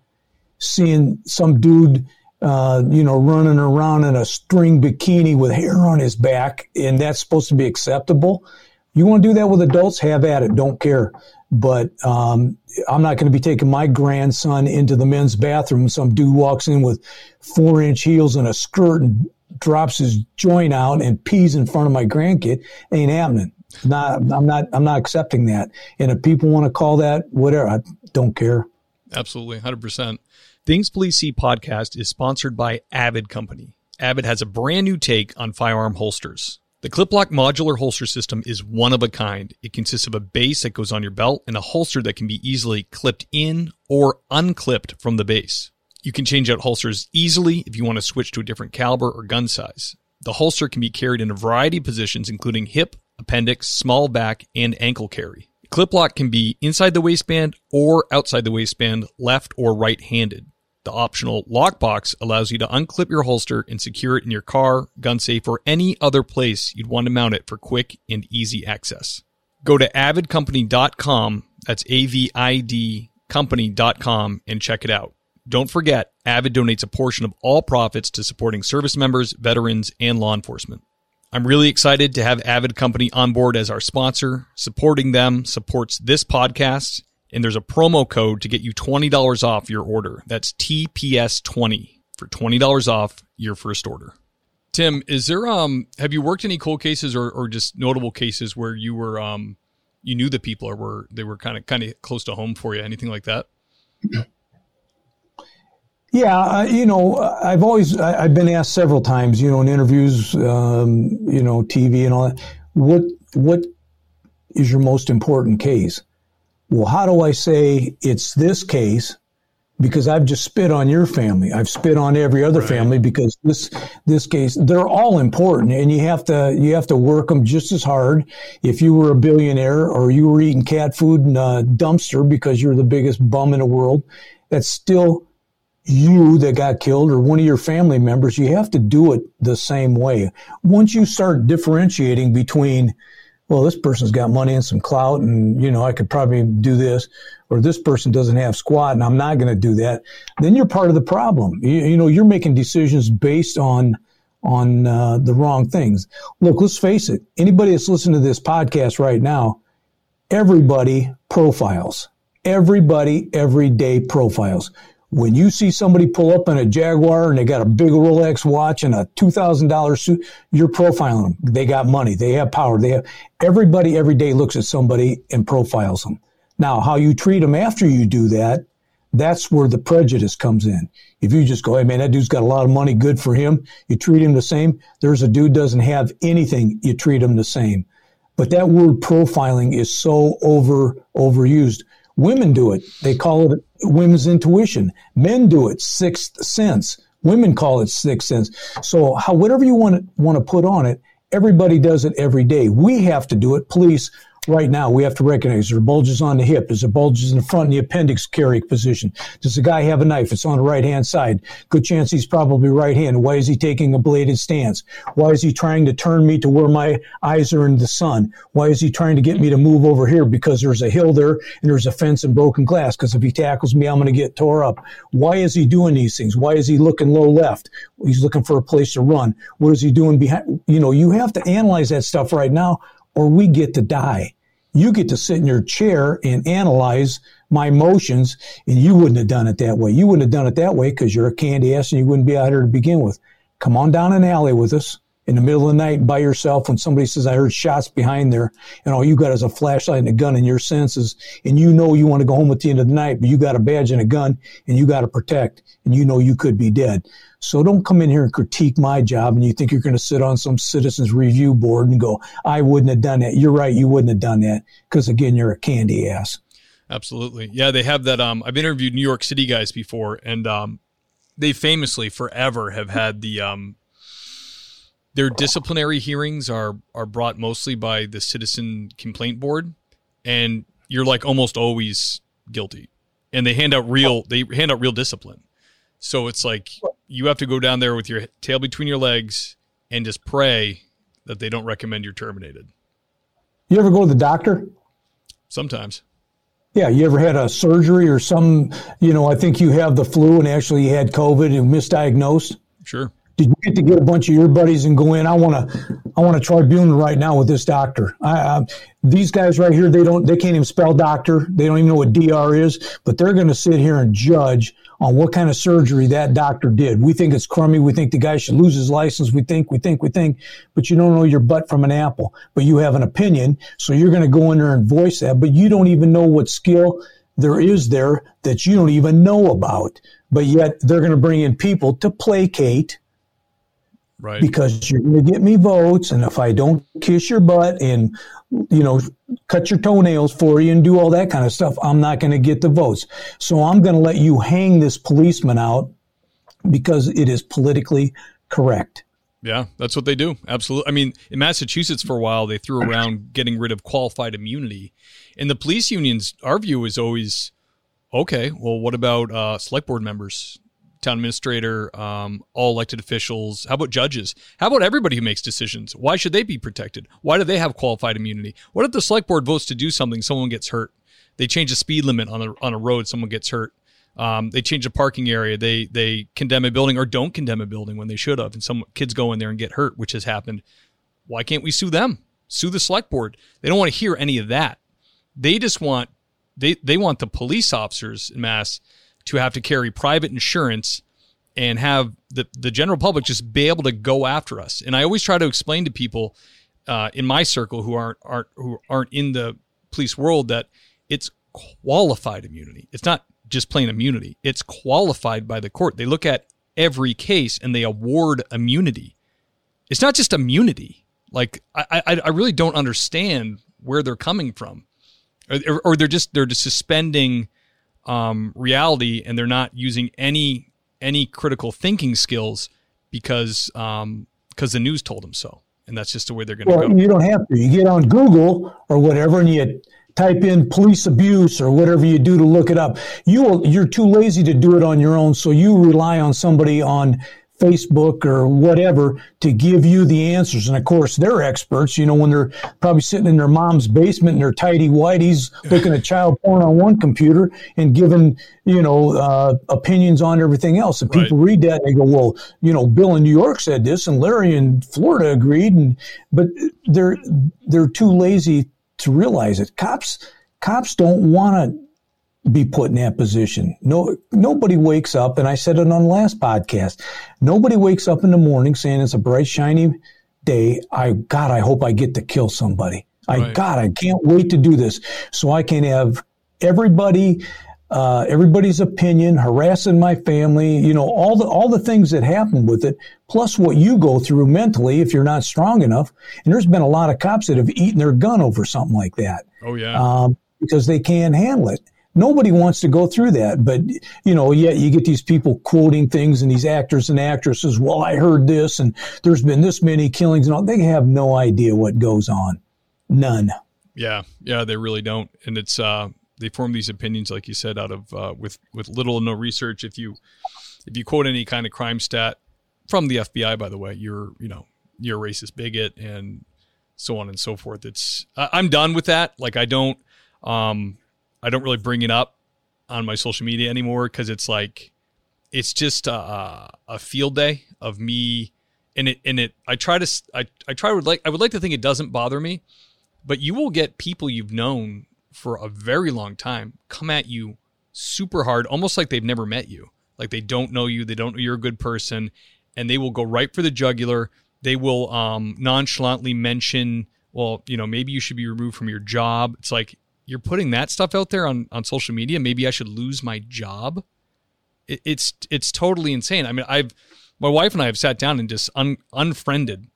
[SPEAKER 3] seeing some dude uh, you know, running around in a string bikini with hair on his back, and that's supposed to be acceptable. You want to do that with adults? Have at it. Don't care. But um, I'm not going to be taking my grandson into the men's bathroom. Some dude walks in with four inch heels and a skirt and drops his joint out and pees in front of my grandkid. Ain't happening. Not, I'm not. I'm not accepting that. And if people want to call that whatever, I don't care.
[SPEAKER 2] Absolutely, hundred percent. Things Police See podcast is sponsored by Avid Company. Avid has a brand new take on firearm holsters. The Cliplock modular holster system is one of a kind. It consists of a base that goes on your belt and a holster that can be easily clipped in or unclipped from the base. You can change out holsters easily if you want to switch to a different caliber or gun size. The holster can be carried in a variety of positions, including hip, appendix, small back, and ankle carry. Clip lock can be inside the waistband or outside the waistband, left or right handed. The optional lockbox allows you to unclip your holster and secure it in your car, gun safe, or any other place you'd want to mount it for quick and easy access. Go to avidcompany.com, that's A V I D company.com, and check it out. Don't forget, Avid donates a portion of all profits to supporting service members, veterans, and law enforcement. I'm really excited to have Avid Company on board as our sponsor. Supporting them supports this podcast and there's a promo code to get you $20 off your order. That's TPS20 for $20 off your first order. Tim, is there um have you worked any cold cases or, or just notable cases where you were um you knew the people or were they were kind of kind of close to home for you? Anything like that?
[SPEAKER 3] Yeah, you know, I've always I, have been asked several times, you know, in interviews, um, you know, TV and all that. What what is your most important case? Well, how do I say it's this case? Because I've just spit on your family. I've spit on every other right. family because this this case they're all important, and you have to you have to work them just as hard. If you were a billionaire or you were eating cat food in a dumpster because you're the biggest bum in the world, that's still you that got killed or one of your family members. You have to do it the same way. Once you start differentiating between well, this person's got money and some clout, and you know I could probably do this, or this person doesn't have squat, and I'm not going to do that. Then you're part of the problem. You, you know, you're making decisions based on on uh, the wrong things. Look, let's face it. Anybody that's listening to this podcast right now, everybody profiles. Everybody every day profiles. When you see somebody pull up in a Jaguar and they got a big Rolex watch and a $2,000 suit, you're profiling them. They got money. They have power. They have everybody every day looks at somebody and profiles them. Now, how you treat them after you do that, that's where the prejudice comes in. If you just go, hey man, that dude's got a lot of money, good for him. You treat him the same. There's a dude doesn't have anything, you treat him the same. But that word profiling is so over overused. Women do it. They call it women's intuition. Men do it sixth sense. Women call it sixth sense. So how, whatever you want want to put on it, everybody does it every day. We have to do it. Police, right now we have to recognize there are bulges on the hip, there's a bulges in the front in the appendix carry position. Does the guy have a knife? It's on the right hand side. Good chance he's probably right hand. Why is he taking a bladed stance? Why is he trying to turn me to where my eyes are in the sun? Why is he trying to get me to move over here? Because there's a hill there and there's a fence and broken glass. Because if he tackles me, I'm going to get tore up. Why is he doing these things? Why is he looking low left? He's looking for a place to run. What is he doing behind? You know, you have to analyze that stuff right now or we get to die. You get to sit in your chair and analyze my motions, and you wouldn't have done it that way. You wouldn't have done it that way because you're a candy ass and you wouldn't be out here to begin with. Come on down an alley with us in the middle of the night by yourself when somebody says, I heard shots behind there, and all you got is a flashlight and a gun in your senses, and you know you want to go home at the end of the night, but you got a badge and a gun, and you got to protect, and you know you could be dead. So don't come in here and critique my job and you think you're going to sit on some citizens review board and go, I wouldn't have done that. You're right. You wouldn't have done that because again, you're a candy ass.
[SPEAKER 2] Absolutely. Yeah. They have that. Um, I've interviewed New York City guys before and, um, they famously forever have had the, um, their disciplinary hearings are, are brought mostly by the citizen complaint board and you're like almost always guilty and they hand out real, they hand out real discipline. So it's like you have to go down there with your tail between your legs and just pray that they don't recommend you're terminated.
[SPEAKER 3] You ever go to the doctor?
[SPEAKER 2] Sometimes.
[SPEAKER 3] Yeah, you ever had a surgery or some, you know, I think you have the flu and actually you had COVID and misdiagnosed?
[SPEAKER 2] Sure.
[SPEAKER 3] Did you get to get a bunch of your buddies and go in? I want to, I want to tribunal right now with this doctor. I, I, these guys right here, they don't, they can't even spell doctor. They don't even know what DR is, but they're going to sit here and judge on what kind of surgery that doctor did. We think it's crummy. We think the guy should lose his license. We think, we think, we think, but you don't know your butt from an apple, but you have an opinion. So you're going to go in there and voice that, but you don't even know what skill there is there that you don't even know about. But yet they're going to bring in people to placate
[SPEAKER 2] Right.
[SPEAKER 3] Because you're going to get me votes, and if I don't kiss your butt and you know cut your toenails for you and do all that kind of stuff, I'm not going to get the votes. So I'm going to let you hang this policeman out because it is politically correct.
[SPEAKER 2] Yeah, that's what they do. Absolutely. I mean, in Massachusetts for a while, they threw around getting rid of qualified immunity. And the police unions, our view is always okay, well, what about uh, select board members, town administrator, um, all elected officials? How about judges? How about everybody who makes decisions? Why should they be protected? Why do they have qualified immunity? What if the select board votes to do something, someone gets hurt? They change the speed limit on a, on a road, someone gets hurt. Um, they change the parking area. They they condemn a building or don't condemn a building when they should have, and some kids go in there and get hurt, which has happened. Why can't we sue them? Sue the select board. They don't want to hear any of that. They just want they they want the police officers in mass to have to carry private insurance and have the the general public just be able to go after us. And I always try to explain to people uh, in my circle who aren't aren't who aren't in the police world that it's qualified immunity. It's not just plain immunity. It's qualified by the court. They look at every case and they award immunity. It's not just immunity. Like I, I, I really don't understand where they're coming from, or, or they're just they're just suspending um, reality and they're not using any any critical thinking skills because um, because the news told them so, and that's just the way they're going to
[SPEAKER 3] well,
[SPEAKER 2] go.
[SPEAKER 3] You don't have to. You get on Google or whatever, and you type in police abuse or whatever you do to look it up. You will, you're too lazy to do it on your own, so you rely on somebody on Facebook or whatever to give you the answers. And of course, they're experts, you know, when they're probably sitting in their mom's basement in their tidy whities looking at child porn on one computer and giving, you know, uh, opinions on everything else. And people right. read that and they go, well, you know, Bill in New York said this and Larry in Florida agreed. And, but they're, they're too lazy to realize it. Cops, cops don't want to be put in that position. No, nobody wakes up, and I said it on the last podcast. Nobody wakes up in the morning saying it's a bright, shiny day. I, God, I hope I get to kill somebody. Right. I, God, I can't wait to do this so I can have everybody uh, everybody's opinion, harassing my family, you know, all the all the things that happen with it, plus what you go through mentally if you're not strong enough. And there's been a lot of cops that have eaten their gun over something like that.
[SPEAKER 2] Oh yeah,
[SPEAKER 3] um, because they can't handle it. Nobody wants to go through that, but you know, yet you get these people quoting things and these actors and actresses. Well, I heard this, and there's been this many killings, and all. They have no idea what goes on. None.
[SPEAKER 2] Yeah, yeah, they really don't, and it's uh, they form these opinions, like you said, out of uh, with with little or no research. If you if you quote any kind of crime stat from the FBI, by the way, you're you know you're a racist bigot and so on and so forth. It's I'm done with that. Like I don't um I don't really bring it up on my social media anymore because it's like it's just a, a field day of me and it and it I try to I, I try to like I would like to think it doesn't bother me, but you will get people you've known for a very long time come at you super hard, almost like they've never met you. Like they don't know you, they don't know you're a good person, and they will go right for the jugular. They will um, nonchalantly mention, well, you know, maybe you should be removed from your job. It's like you're putting that stuff out there on, on social media. Maybe I should lose my job. It, it's it's totally insane. I mean, I've my wife and I have sat down and just un, unfriended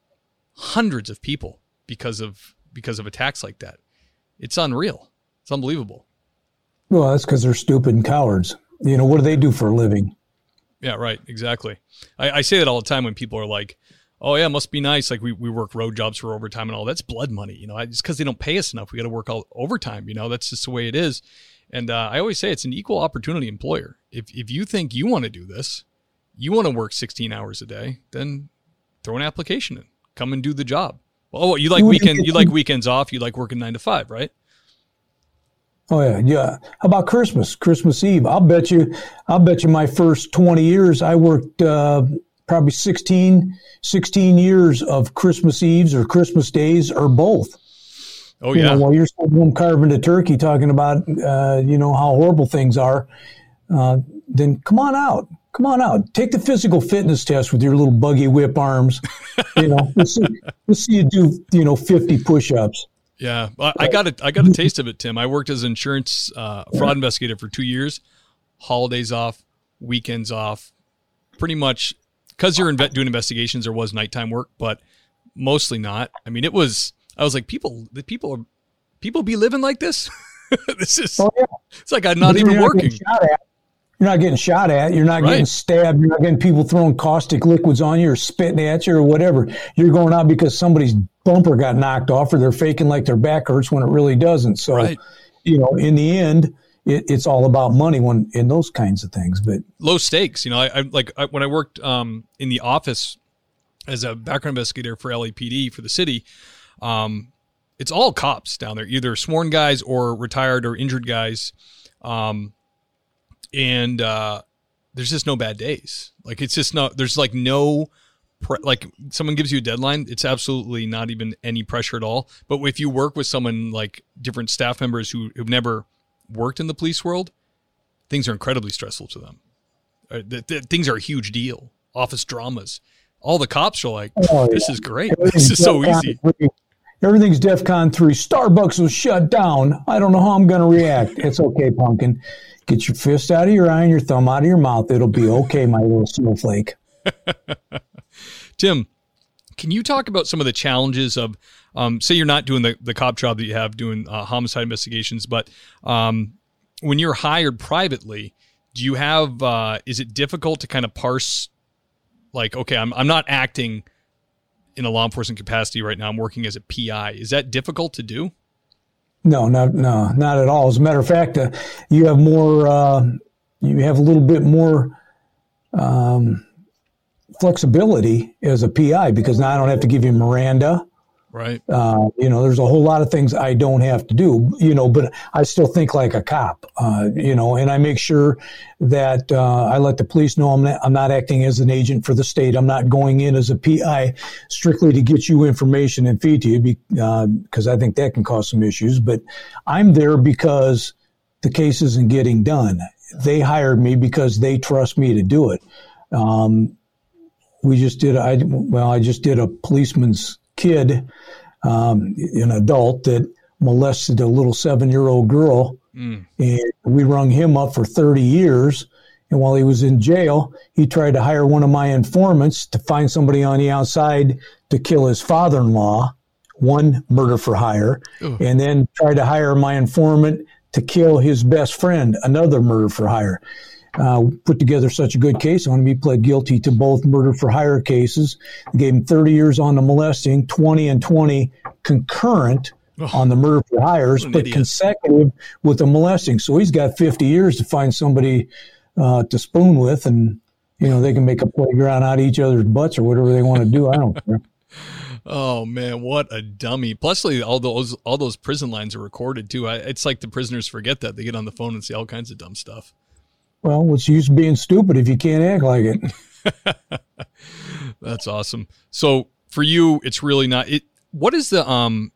[SPEAKER 2] hundreds of people because of because of attacks like that. It's unreal. It's unbelievable.
[SPEAKER 3] Well, that's because they're stupid and cowards. You know, what do they do for a living?
[SPEAKER 2] Yeah, right. Exactly. I, I say that all the time when people are like, oh, yeah, it must be nice. Like we, we work road jobs for overtime and all. That's blood money. You know, it's because they don't pay us enough. We got to work all overtime. You know, that's just the way it is. And uh, I always say it's an equal opportunity employer. If, if you think you want to do this, you want to work 16 hours a day, then throw an application in. Come and do the job. Well, oh, you like weekend? You like weekends off? You like working nine to five, right?
[SPEAKER 3] Oh yeah, yeah. How about Christmas? Christmas Eve. I'll bet you. I'll bet you. My first twenty years, I worked uh, probably 16, 16 years of Christmas Eves or Christmas days or both.
[SPEAKER 2] Oh yeah.
[SPEAKER 3] You know, while you're still home carving the turkey, talking about uh, you know how horrible things are, uh, then come on out. Come on out. Take the physical fitness test with your little buggy whip arms. You know, let's see, let's see you do you know fifty push-ups.
[SPEAKER 2] Yeah, I got a I got a taste of it, Tim. I worked as an insurance uh, fraud investigator for two years, holidays off, weekends off, pretty much because you're inve- doing investigations, there was nighttime work, but mostly not. I mean, it was. I was like, people, the people, people be living like this. this is. Oh, yeah. It's like I'm not even working.
[SPEAKER 3] You're not getting shot at. You're not right. getting stabbed. You're not getting people throwing caustic liquids on you or spitting at you or whatever. You're going out because somebody's bumper got knocked off or they're faking like their back hurts when it really doesn't. So, right. you know, in the end, it, it's all about money when in those kinds of things. But
[SPEAKER 2] low stakes. You know, I, I like I, when I worked um, in the office as a background investigator for LAPD for the city. Um, it's all cops down there, either sworn guys or retired or injured guys. Um, and uh, there's just no bad days. Like it's just not. There's like no. Like someone gives you a deadline, it's absolutely not even any pressure at all. But if you work with someone like different staff members who have never worked in the police world, things are incredibly stressful to them. Uh, the, the, things are a huge deal. Office dramas. All the cops are like, oh, "This yeah. is great. This is so easy."
[SPEAKER 3] Everything's DEFCON 3. Starbucks was shut down. I don't know how I'm going to react. It's okay, pumpkin. Get your fist out of your eye and your thumb out of your mouth. It'll be okay, my little snowflake.
[SPEAKER 2] Tim, can you talk about some of the challenges of, um, say, you're not doing the, the cop job that you have doing uh, homicide investigations, but um, when you're hired privately, do you have, uh, is it difficult to kind of parse, like, okay, I'm, I'm not acting in a law enforcement capacity right now. I'm working as a PI. Is that difficult to do?
[SPEAKER 3] No, no, no, not at all. As a matter of fact, uh, you have more, uh, you have a little bit more um, flexibility as a PI because now I don't have to give you Miranda.
[SPEAKER 2] Right.
[SPEAKER 3] Uh, you know, there's a whole lot of things I don't have to do, you know, but I still think like a cop, uh, you know, and I make sure that uh, I let the police know I'm not, I'm not acting as an agent for the state. I'm not going in as a PI strictly to get you information and feed to you because uh, I think that can cause some issues. But I'm there because the case isn't getting done. They hired me because they trust me to do it. Um, we just did, I, well, I just did a policeman's kid, um, an adult that molested a little seven year old girl. Mm. And we rung him up for 30 years. And while he was in jail, he tried to hire one of my informants to find somebody on the outside to kill his father in law, one murder for hire, Ooh. and then tried to hire my informant to kill his best friend, another murder for hire uh, put together such a good case on him. He pled guilty to both murder for hire cases. gave him 30 years on the molesting, 20 and 20 concurrent oh, on the murder for hires, but idiot. consecutive with the molesting. So he's got 50 years to find somebody uh, to spoon with, and you know they can make a playground out of each other's butts or whatever they want to do. I don't care.
[SPEAKER 2] Oh man, what a dummy! Plus, all those all those prison lines are recorded too. I, it's like the prisoners forget that they get on the phone and say all kinds of dumb stuff.
[SPEAKER 3] Well, what's the use of being stupid if you can't act like it?
[SPEAKER 2] That's awesome. So for you, it's really not it. What is the um?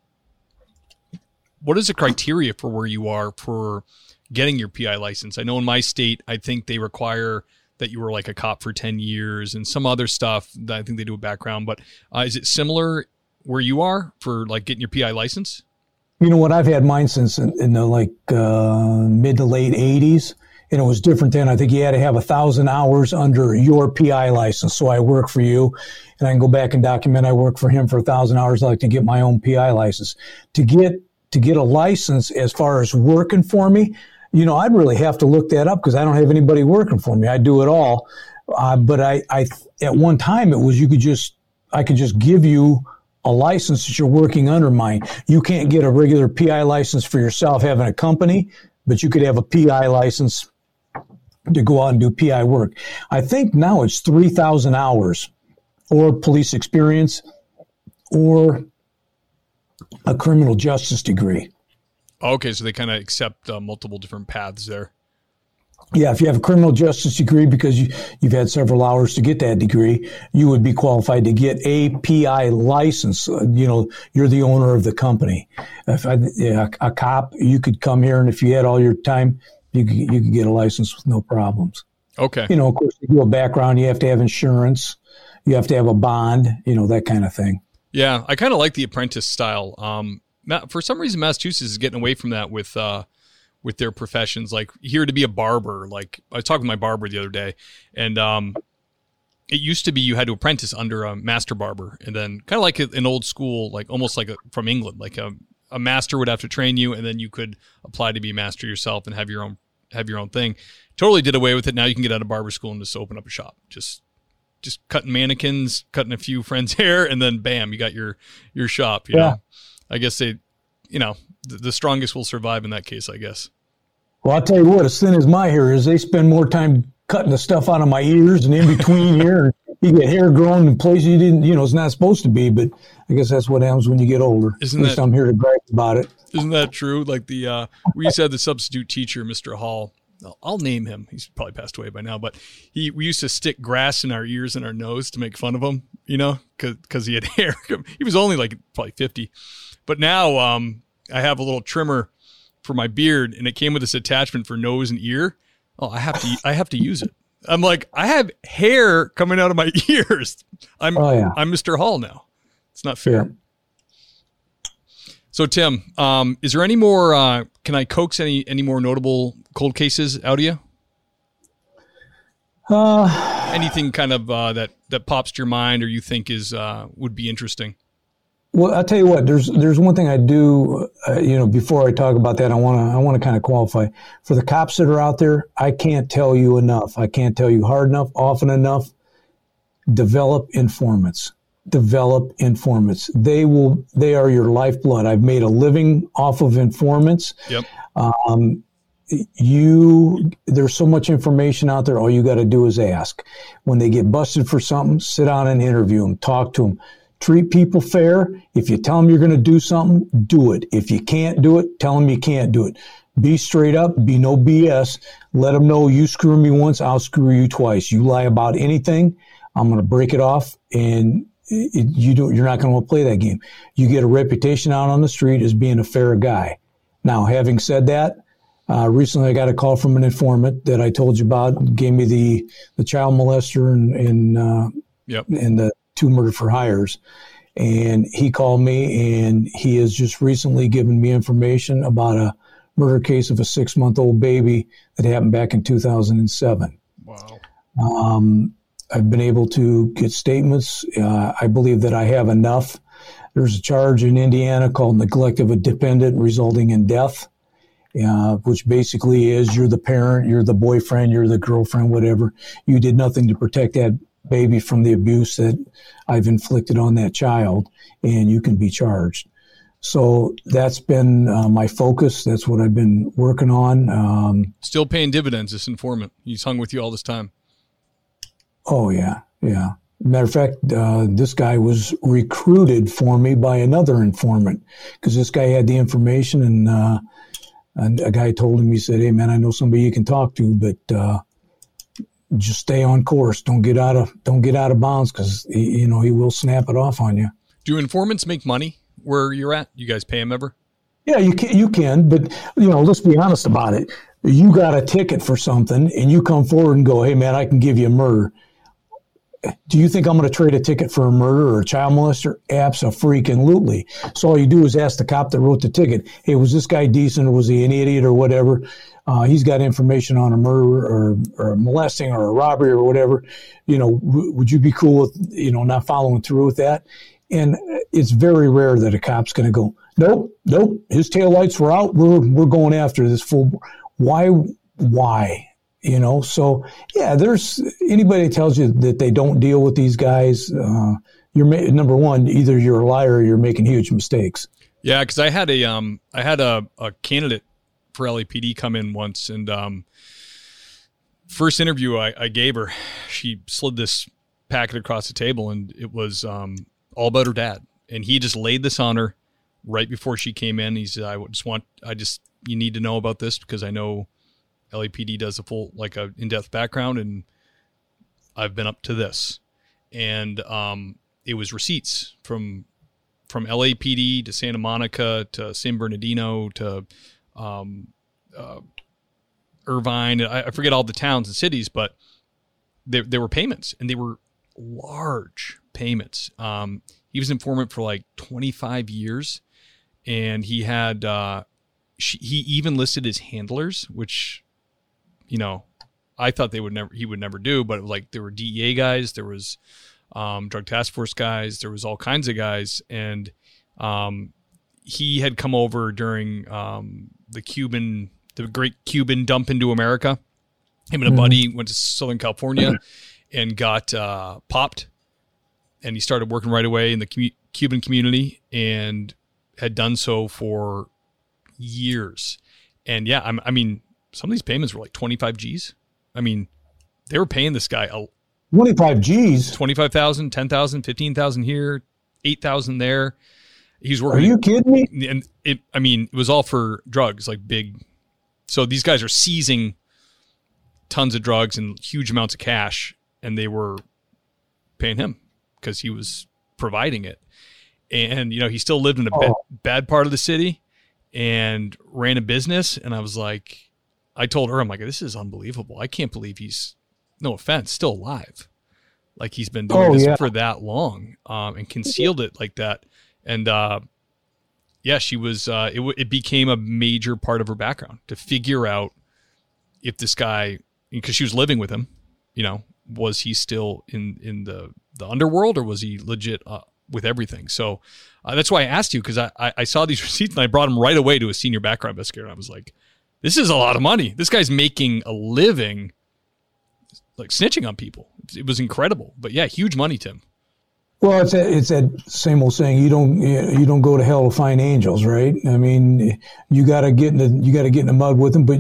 [SPEAKER 2] What is the criteria for where you are for getting your PI license? I know in my state, I think they require that you were like a cop for 10 years and some other stuff that I think they do a background, but uh, is it similar where you are for like getting your PI license?
[SPEAKER 3] You know what? I've had mine since in, in the like uh, mid to late 80s and it was different then. I think you had to have a thousand hours under your PI license. So I work for you and I can go back and document I work for him for a thousand hours. I like to get my own PI license to get, to get a license as far as working for me. You know, I'd really have to look that up because I don't have anybody working for me. I do it all. Uh, but I, I, at one time it was, you could just, I could just give you a license that you're working under mine. You can't get a regular PI license for yourself having a company, but you could have a PI license to go out and do PI work. I think now it's 3,000 hours or police experience or a criminal justice degree.
[SPEAKER 2] Okay, so they kind of accept uh, multiple different paths there.
[SPEAKER 3] Yeah, if you have a criminal justice degree because you, you've had several hours to get that degree, you would be qualified to get a PI license. Uh, you know, you're the owner of the company. If I, yeah, a cop, you could come here and if you had all your time, you could, you could get a license with no problems.
[SPEAKER 2] Okay.
[SPEAKER 3] You know, of course, to do a background, you have to have insurance, you have to have a bond, you know, that kind of thing.
[SPEAKER 2] Yeah, I kind of like the apprentice style. Um, for some reason, Massachusetts is getting away from that with uh, with their professions. Like here to be a barber. Like I was talking to my barber the other day, and um, it used to be you had to apprentice under a master barber, and then kind of like an old school, like almost like a, from England, like a a master would have to train you, and then you could apply to be a master yourself and have your own have your own thing. Totally did away with it. Now you can get out of barber school and just open up a shop. Just just cutting mannequins, cutting a few friends' hair, and then bam, you got your your shop. You yeah. Know? I guess they, you know, the, the strongest will survive in that case. I guess.
[SPEAKER 3] Well, I'll tell you what, as thin as my hair is, they spend more time cutting the stuff out of my ears and in between here. You get hair growing in places you didn't, you know, it's not supposed to be, but I guess that's what happens when you get older. Isn't At least that, I'm here to gripe about it.
[SPEAKER 2] Isn't that true? Like the, uh, we used to have the substitute teacher, Mr. Hall. I'll name him. He's probably passed away by now, but he, we used to stick grass in our ears and our nose to make fun of him, you know, cause, cause he had hair. he was only like probably 50, but now, um, I have a little trimmer for my beard and it came with this attachment for nose and ear. Oh, I have to I have to use it. I'm like, I have hair coming out of my ears. I'm oh, yeah. I'm Mr. Hall now. It's not fair. Yeah. So Tim, um, is there any more uh, can I coax any any more notable cold cases out of you? Uh, anything kind of uh, that that pops to your mind or you think is uh, would be interesting?
[SPEAKER 3] Well, I'll tell you what. There's there's one thing I do. Uh, you know, before I talk about that, I want to I want to kind of qualify for the cops that are out there. I can't tell you enough. I can't tell you hard enough, often enough. Develop informants. Develop informants. They will. They are your lifeblood. I've made a living off of informants.
[SPEAKER 2] Yep.
[SPEAKER 3] Um, you there's so much information out there all you got to do is ask when they get busted for something sit down and interview them talk to them treat people fair. If you tell them you're going to do something, do it. If you can't do it, tell them you can't do it. Be straight up, be no BS. Let them know you screw me once, I'll screw you twice. You lie about anything, I'm going to break it off and it, you do, you're not going to play that game. You get a reputation out on the street as being a fair guy. Now, having said that, uh, recently I got a call from an informant that I told you about, gave me the, the child molester and, and, uh,
[SPEAKER 2] yep.
[SPEAKER 3] and the two murder for hires. And he called me and he has just recently given me information about a murder case of a six month old baby that happened back in 2007.
[SPEAKER 2] Wow.
[SPEAKER 3] Um, I've been able to get statements. Uh, I believe that I have enough. There's a charge in Indiana called neglect of a dependent resulting in death, uh, which basically is you're the parent, you're the boyfriend, you're the girlfriend, whatever. You did nothing to protect that baby from the abuse that I've inflicted on that child, and you can be charged. So that's been uh, my focus. That's what I've been working on. Um,
[SPEAKER 2] Still paying dividends, this informant. He's hung with you all this time.
[SPEAKER 3] Oh, yeah. Yeah. Matter of fact, uh, this guy was recruited for me by another informant because this guy had the information and, uh, and a guy told him, he said, Hey, man, I know somebody you can talk to, but uh, just stay on course. Don't get out of don't get out of bounds because you know he will snap it off on you.
[SPEAKER 2] Do informants make money where you're at? You guys pay them ever?
[SPEAKER 3] Yeah, you can. You can, but you know, let's be honest about it. You got a ticket for something, and you come forward and go, "Hey, man, I can give you a murder." Do you think I'm going to trade a ticket for a murder or a child molester? Absolutely. So all you do is ask the cop that wrote the ticket, hey, was this guy decent or was he an idiot or whatever? Uh, he's got information on a murder or, or molesting or a robbery or whatever. You know, w- would you be cool with, you know, not following through with that? And it's very rare that a cop's going to go, nope, nope, his taillights were out. We're, we're going after this full. Why, why? You know? So yeah there's anybody that tells you that they don't deal with these guys uh, you're ma- number one either you're a liar or you're making huge mistakes.
[SPEAKER 2] Yeah because i had a um i had a, a candidate for lapd come in once and um first interview I, I gave her she slid this packet across the table and it was um all about her dad. And he just laid this on her right before she came in. He said i just want i just you need to know about this because i know LAPD does a full like a in-depth background, and I've been up to this, and um, it was receipts from from LAPD to Santa Monica to San Bernardino to um, uh, Irvine. I, I, forget all the towns and cities, but there there were payments, and they were large payments. Um, he was informant for like 25 years, and he had uh, she, he even listed his handlers, which you know, I thought they would never he would never do, but like there were DEA guys, there was um, drug task force guys, there was all kinds of guys, and um, he had come over during um, the Cuban the great Cuban dump into America. Him and a mm-hmm. buddy went to Southern California and got uh, popped, and he started working right away in the com- Cuban community and had done so for years. And yeah, I'm, I mean, some of these payments were like 25 G's. I mean, they were paying this guy a
[SPEAKER 3] 25 G's,
[SPEAKER 2] 25,000, 10,000, 15,000 here, 8,000 there. He's
[SPEAKER 3] working. Are you kidding me?
[SPEAKER 2] And it, I mean, it was all for drugs, like big. So these guys are seizing tons of drugs and huge amounts of cash, and they were paying him because he was providing it. And you know, he still lived in a oh. bad part of the city and ran a business. And I was like, I told her, I'm like, this is unbelievable. I can't believe he's, no offense, still alive. Like he's been doing oh, this yeah. for that long um, and concealed it like that. And uh, yeah, she was. Uh, it it became a major part of her background to figure out if this guy, because she was living with him, you know, was he still in in the the underworld or was he legit uh, with everything? So uh, that's why I asked you because I, I, I saw these receipts and I brought them right away to a senior background investigator. And I was like, this is a lot of money. This guy's making a living like snitching on people. It was incredible. But yeah, huge money, Tim.
[SPEAKER 3] Well, it's a, it's that same old saying. You don't you don't go to hell to find angels, right? I mean, you got to get in the you got to get in the mud with them, but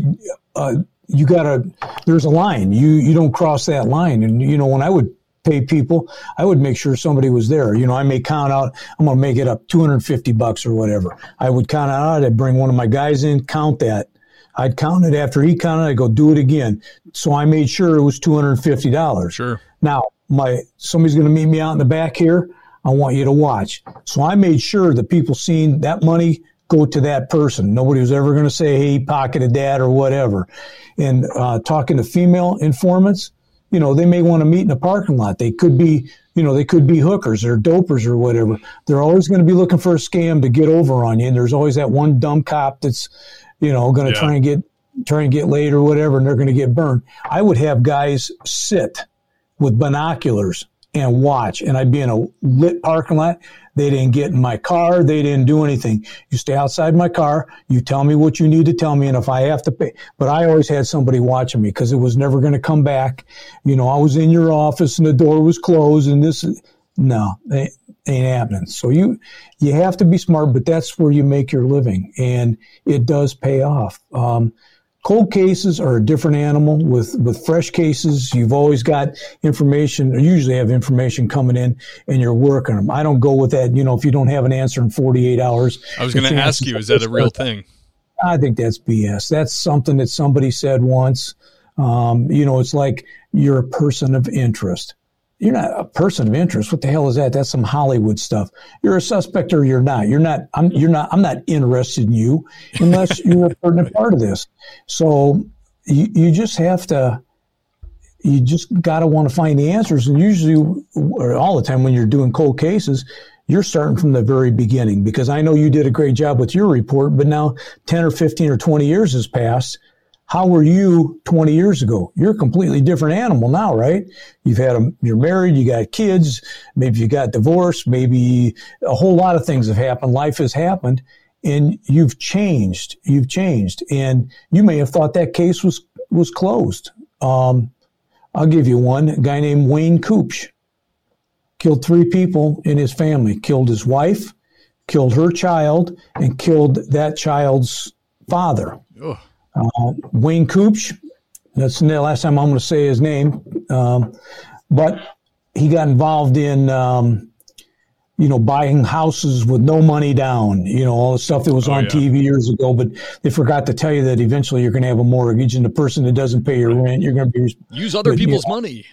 [SPEAKER 3] uh, you got to. There's a line. You you don't cross that line. And you know, when I would pay people, I would make sure somebody was there. You know, I may count out. I'm going to make it up 250 bucks or whatever. I would count out. I'd bring one of my guys in, count that. I'd count it after he counted. I'd go do it again. So I made sure it was $250.
[SPEAKER 2] Sure.
[SPEAKER 3] Now my somebody's going to meet me out in the back here. I want you to watch. So I made sure that people seen that money go to that person. Nobody was ever going to say, "Hey, pocketed that" or whatever. And uh, talking to female informants, you know, they may want to meet in a parking lot. They could be, you know, they could be hookers or dopers or whatever. They're always going to be looking for a scam to get over on you. And there's always that one dumb cop that's, you know, going to yeah. try and get try and get laid or whatever, and they're going to get burned. I would have guys sit with binoculars and watch. And I'd be in a lit parking lot. They didn't get in my car. They didn't do anything. You stay outside my car. You tell me what you need to tell me. And if I have to pay, but I always had somebody watching me because it was never going to come back. You know, I was in your office and the door was closed and this, no, it ain't happening. So you, you have to be smart, but that's where you make your living and it does pay off. Um, Cold cases are a different animal. With with fresh cases, you've always got information, or usually have information coming in, and you're working them. I don't go with that. You know, if you don't have an answer in 48 hours.
[SPEAKER 2] I was going to ask you, is that a real thing?
[SPEAKER 3] I think that's BS. That's something that somebody said once. Um, you know, it's like you're a person of interest you're not a person of interest. What the hell is that? That's some Hollywood stuff. You're a suspect or you're not. You're not. I'm. You're not. I'm not interested in you unless you're a pertinent part of this. So you, you just have to. You just got to want to find the answers, and usually, or all the time, when you're doing cold cases, you're starting from the very beginning. Because I know you did a great job with your report, but now ten or fifteen or twenty years has passed how were you 20 years ago? You're a completely different animal now, right? You've had a, you're married, you got kids, maybe you got divorced, maybe a whole lot of things have happened. Life has happened and you've changed. You've changed. And you may have thought that case was, was closed. Um, I'll give you one. A guy named Wayne Kubsch killed three people in his family, killed his wife, killed her child, and killed that child's father. Ugh. Uh, Wayne Kubsch, that's the last time I'm going to say his name, um, but he got involved in, um, you know, buying houses with no money down, you know, all the stuff that was oh, on yeah. TV years ago. But they forgot to tell you that eventually you're going to have a mortgage, and the person that doesn't pay your rent, you're going to be
[SPEAKER 2] use other people's you know, money.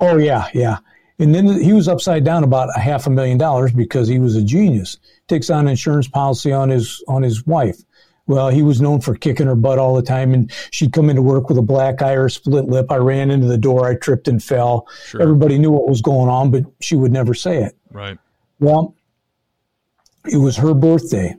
[SPEAKER 3] Oh yeah, yeah. And then he was upside down about a half a million dollars because he was a genius. Takes on insurance policy on his on his wife. Well, he was known for kicking her butt all the time, and she'd come into work with a black eye or a split lip. I ran into the door, I tripped and fell. Sure. Everybody knew what was going on, but she would never say it.
[SPEAKER 2] Right.
[SPEAKER 3] Well, it was her birthday,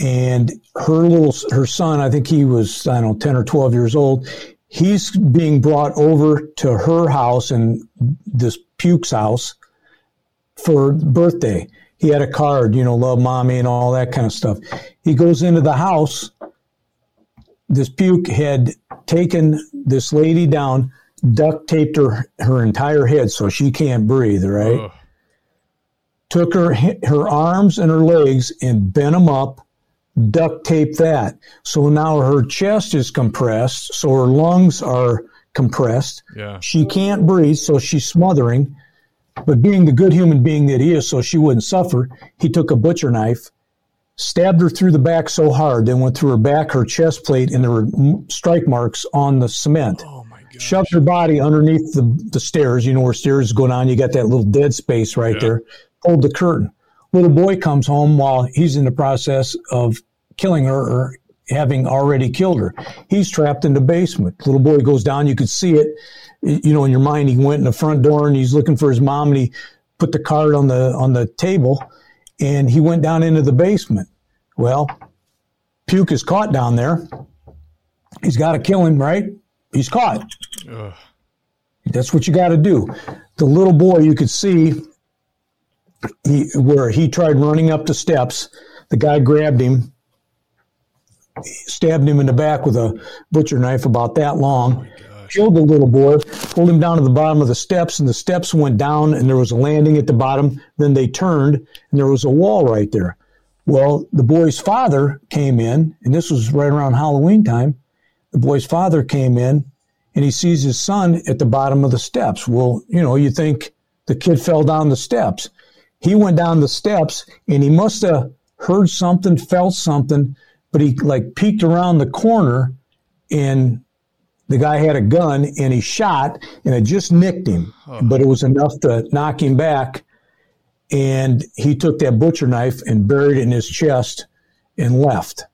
[SPEAKER 3] and her little her son, I think he was I don't know ten or twelve years old. He's being brought over to her house and this Puke's house for birthday. He had a card, you know, love mommy and all that kind of stuff. He goes into the house. This Puke had taken this lady down, duct taped her her entire head so she can't breathe, right? Ugh. Took her her arms and her legs and bent them up, duct taped that. So now her chest is compressed, so her lungs are compressed.
[SPEAKER 2] Yeah.
[SPEAKER 3] She can't breathe, so she's smothering. But being the good human being that he is, so she wouldn't suffer, he took a butcher knife, stabbed her through the back so hard, then went through her back, her chest plate, and there were strike marks on the cement. Oh Shoved her body underneath the, the stairs. You know where stairs go down, you got that little dead space right yeah. there. Pulled the curtain. Little boy comes home while he's in the process of killing her or having already killed her. He's trapped in the basement. Little boy goes down. You could see it. You know, in your mind, he went in the front door and he's looking for his mom and he put the card on the on the table and he went down into the basement. Well, Puke is caught down there. He's got to kill him, right? He's caught. Ugh. That's what you got to do. The little boy, you could see he, where he tried running up the steps. The guy grabbed him, stabbed him in the back with a butcher knife about that long, oh killed the little boy, pulled him down to the bottom of the steps, and the steps went down, and there was a landing at the bottom. Then they turned, and there was a wall right there. Well, the boy's father came in, and this was right around Halloween time. The boy's father came in, and he sees his son at the bottom of the steps. Well, you know, you think the kid fell down the steps. He went down the steps, and he must have heard something, felt something, but he like peeked around the corner and the guy had a gun and he shot and it just nicked him, but it was enough to knock him back. And he took that butcher knife and buried it in his chest and left.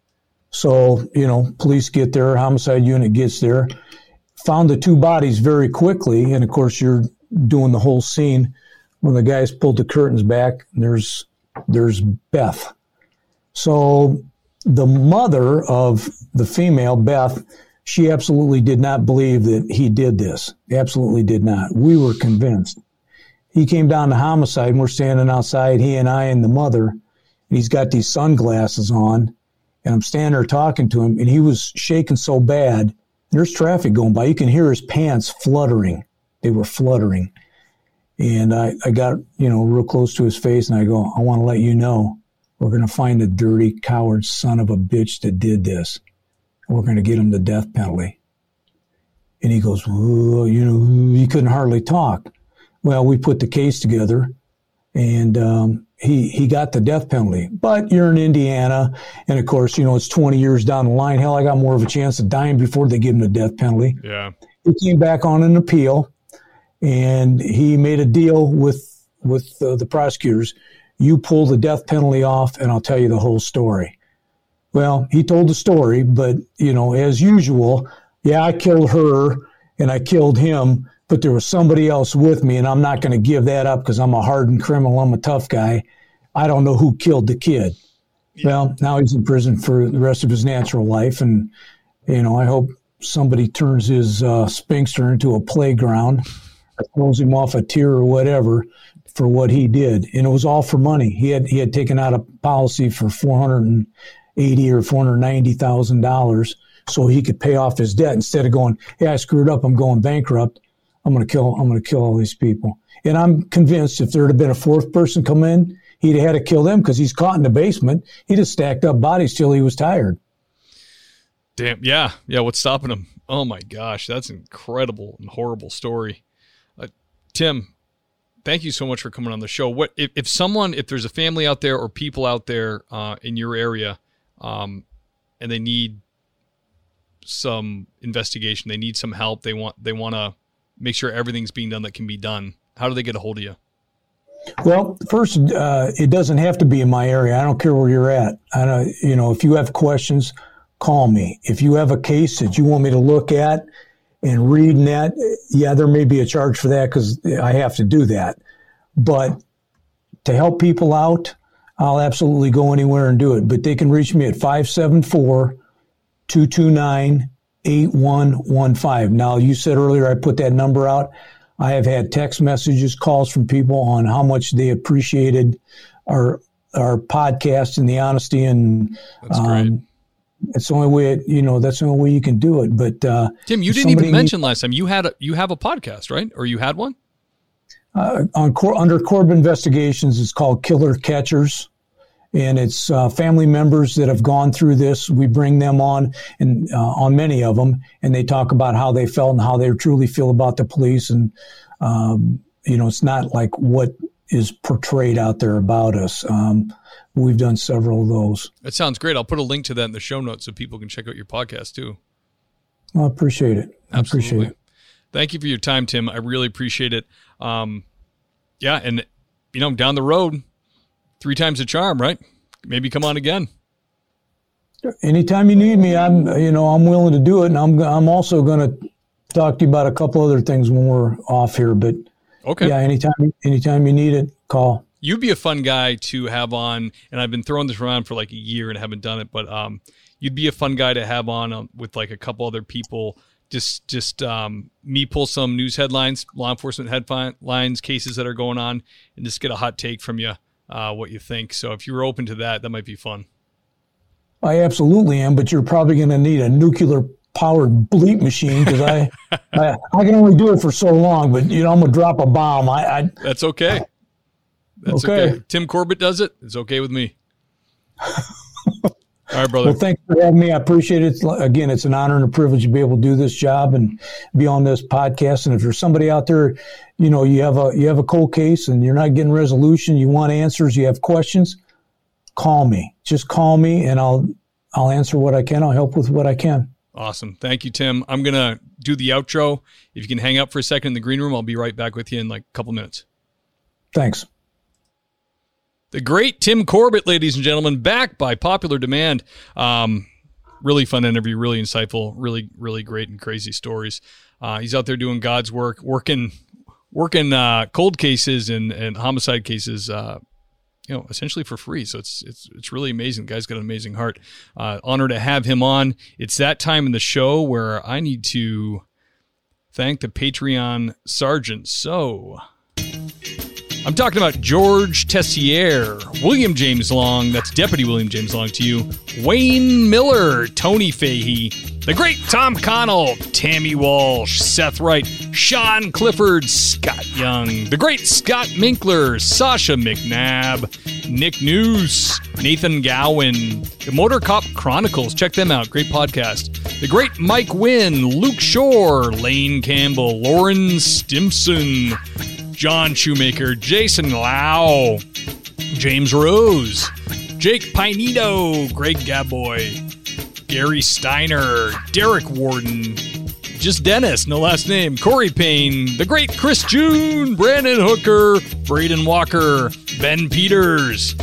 [SPEAKER 3] So, you know, police get there, homicide unit gets there, found the two bodies very quickly. And of course, you're doing the whole scene when the guys pulled the curtains back. There's, there's Beth. So the mother of the female, Beth, she absolutely did not believe that he did this. Absolutely did not. We were convinced. He came down to homicide and we're standing outside, he and I and the mother, and he's got these sunglasses on. And I'm standing there talking to him, and he was shaking so bad. There's traffic going by. You can hear his pants fluttering. They were fluttering. And I, I got, you know, real close to his face and I go, I want to let you know we're going to find the dirty, coward son of a bitch that did this. We're going to get him the death penalty. And he goes, you know, he couldn't hardly talk. Well, we put the case together and um, he, he got the death penalty. But you're in Indiana. And of course, you know, it's 20 years down the line. Hell, I got more of a chance of dying before they give him the death penalty.
[SPEAKER 2] Yeah.
[SPEAKER 3] He came back on an appeal and he made a deal with, with uh, the prosecutors you pull the death penalty off and I'll tell you the whole story. Well, he told the story, but, you know, as usual, yeah, I killed her and I killed him, but there was somebody else with me, and I'm not going to give that up because I'm a hardened criminal. I'm a tough guy. I don't know who killed the kid. Yeah. Well, now he's in prison for the rest of his natural life, and you know, I hope somebody turns his uh, sphincter into a playground, or throws him off a tier or whatever for what he did, and it was all for money. He had he had taken out a policy for four hundred and eighty or four hundred ninety thousand dollars so he could pay off his debt instead of going, "Hey, I screwed up. I'm going bankrupt. I'm going to kill. I'm going to kill all these people." And I'm convinced if there had been a fourth person come in, he'd have had to kill them because he's caught in the basement. He just stacked up bodies till he was tired.
[SPEAKER 2] Damn. Yeah. Yeah. What's stopping him? Oh my gosh, that's an incredible and horrible story. Uh, Tim, thank you so much for coming on the show. What if, if someone, if there's a family out there or people out there uh, in your area, um, and they need some investigation, they need some help, they want they want to make sure everything's being done that can be done. How do they get a hold of you?
[SPEAKER 3] Well, first, uh, it doesn't have to be in my area. I don't care where you're at. I don't, you know, if you have questions, call me. If you have a case that you want me to look at, and reading that, yeah, there may be a charge for that because I have to do that. But to help people out, I'll absolutely go anywhere and do it. But they can reach me at 574 229 8115. Now, you said earlier I put that number out. I have had text messages, calls from people on how much they appreciated our our podcast and the honesty and
[SPEAKER 2] that's um, great.
[SPEAKER 3] It's the only way, it, you know, that's the only way you can do it. But uh,
[SPEAKER 2] Tim, you didn't even mention needs, last time you had a, you have a podcast, right? Or you had one?
[SPEAKER 3] Uh, on under Corb Investigations, it's called Killer Catchers and it's uh, family members that have gone through this. We bring them on and uh, on many of them, and they talk about how they felt and how they truly feel about the police. And um, you know, it's not like what is portrayed out there about us. Um, we've done several of those.
[SPEAKER 2] That sounds great. I'll put a link to that in the show notes so people can check out your podcast too.
[SPEAKER 3] I appreciate it. I Absolutely. appreciate it.
[SPEAKER 2] Thank you for your time, Tim. I really appreciate it. Um, yeah, and you know, down the road, three times a charm, right? Maybe come on again.
[SPEAKER 3] Anytime you need me, I'm you know I'm willing to do it, and I'm I'm also going to talk to you about a couple other things when we're off here. But
[SPEAKER 2] okay,
[SPEAKER 3] yeah, anytime anytime you need it, call.
[SPEAKER 2] You'd be a fun guy to have on, and I've been throwing this around for like a year and haven't done it, but um, you'd be a fun guy to have on um, with like a couple other people. Just just um, me pull some news headlines, law enforcement headlines, cases that are going on, and just get a hot take from you uh, what you think. So if you're open to that, that might be fun.
[SPEAKER 3] I absolutely am, but you're probably going to need a nuclear powered bleep machine because I, I, I can only do it for so long. But you know, I'm gonna drop a bomb. I, I
[SPEAKER 2] that's okay. That's okay. okay. Tim Corbett does it. It's okay with me. All right, brother.
[SPEAKER 3] Well, thanks for having me. I appreciate it. Again, it's an honor and a privilege to be able to do this job and be on this podcast. And if there's somebody out there, you know, you have a you have a cold case and you're not getting resolution, you want answers, you have questions, call me. Just call me and I'll I'll answer what I can. I'll help with what I can.
[SPEAKER 2] Awesome. Thank you, Tim. I'm gonna do the outro. If you can hang up for a second in the green room, I'll be right back with you in like a couple minutes.
[SPEAKER 3] Thanks.
[SPEAKER 2] The great Tim Corbett, ladies and gentlemen, back by popular demand. Um, really fun interview, really insightful, really, really great and crazy stories. Uh, he's out there doing God's work, working, working uh, cold cases and, and homicide cases, uh, you know, essentially for free. So it's it's it's really amazing. The guy's got an amazing heart. Uh, honor to have him on. It's that time in the show where I need to thank the Patreon sergeant. So. I'm talking about George Tessier, William James Long, that's Deputy William James Long to you, Wayne Miller, Tony Fahey, the great Tom Connell, Tammy Walsh, Seth Wright, Sean Clifford, Scott Young, the great Scott Minkler, Sasha McNabb, Nick News, Nathan Gowan, the Motor Cop Chronicles, check them out, great podcast. The great Mike Wynn, Luke Shore, Lane Campbell, Lauren Stimson, John Shoemaker, Jason Lau, James Rose, Jake Pinito, Greg Gaboy, Gary Steiner, Derek Warden, just Dennis, no last name, Corey Payne, the great Chris June, Brandon Hooker, Braden Walker, Ben Peters,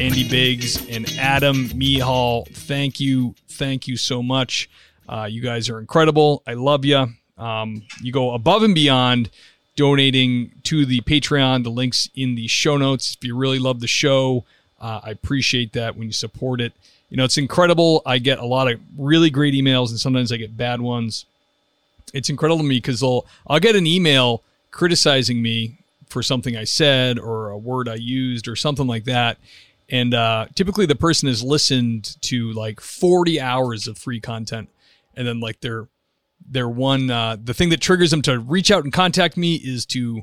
[SPEAKER 2] Andy Biggs, and Adam Mihal. Thank you, thank you so much. Uh, you guys are incredible. I love you. Um, you go above and beyond donating to the Patreon. The links in the show notes. If you really love the show, uh, I appreciate that when you support it. You know, it's incredible. I get a lot of really great emails, and sometimes I get bad ones. It's incredible to me because I'll I'll get an email criticizing me for something I said or a word I used or something like that. And uh, typically, the person has listened to like 40 hours of free content, and then like they're their one uh, the thing that triggers them to reach out and contact me is to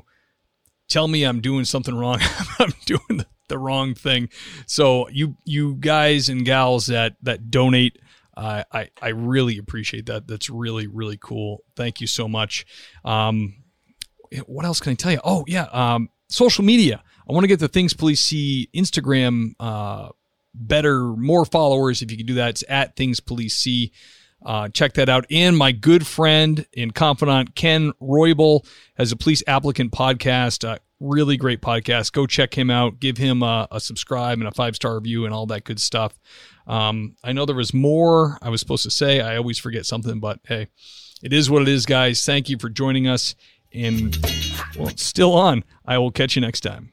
[SPEAKER 2] tell me I'm doing something wrong. I'm doing the, wrong thing. So you you guys and gals that that donate, uh, I I really appreciate that. That's really really cool. Thank you so much. Um, what else can I tell you? Oh yeah, um, social media. I want to get the Things Police See Instagram uh, better, more followers. If you can do that, it's at Things Police See. Uh, check that out. And my good friend and confidant, Ken Roybal, has a police applicant podcast. Uh, really great podcast. Go check him out. Give him a, a subscribe and a five star review and all that good stuff. Um, I know there was more I was supposed to say. I always forget something, but hey, it is what it is, guys. Thank you for joining us. And, well, still on. I will catch you next time.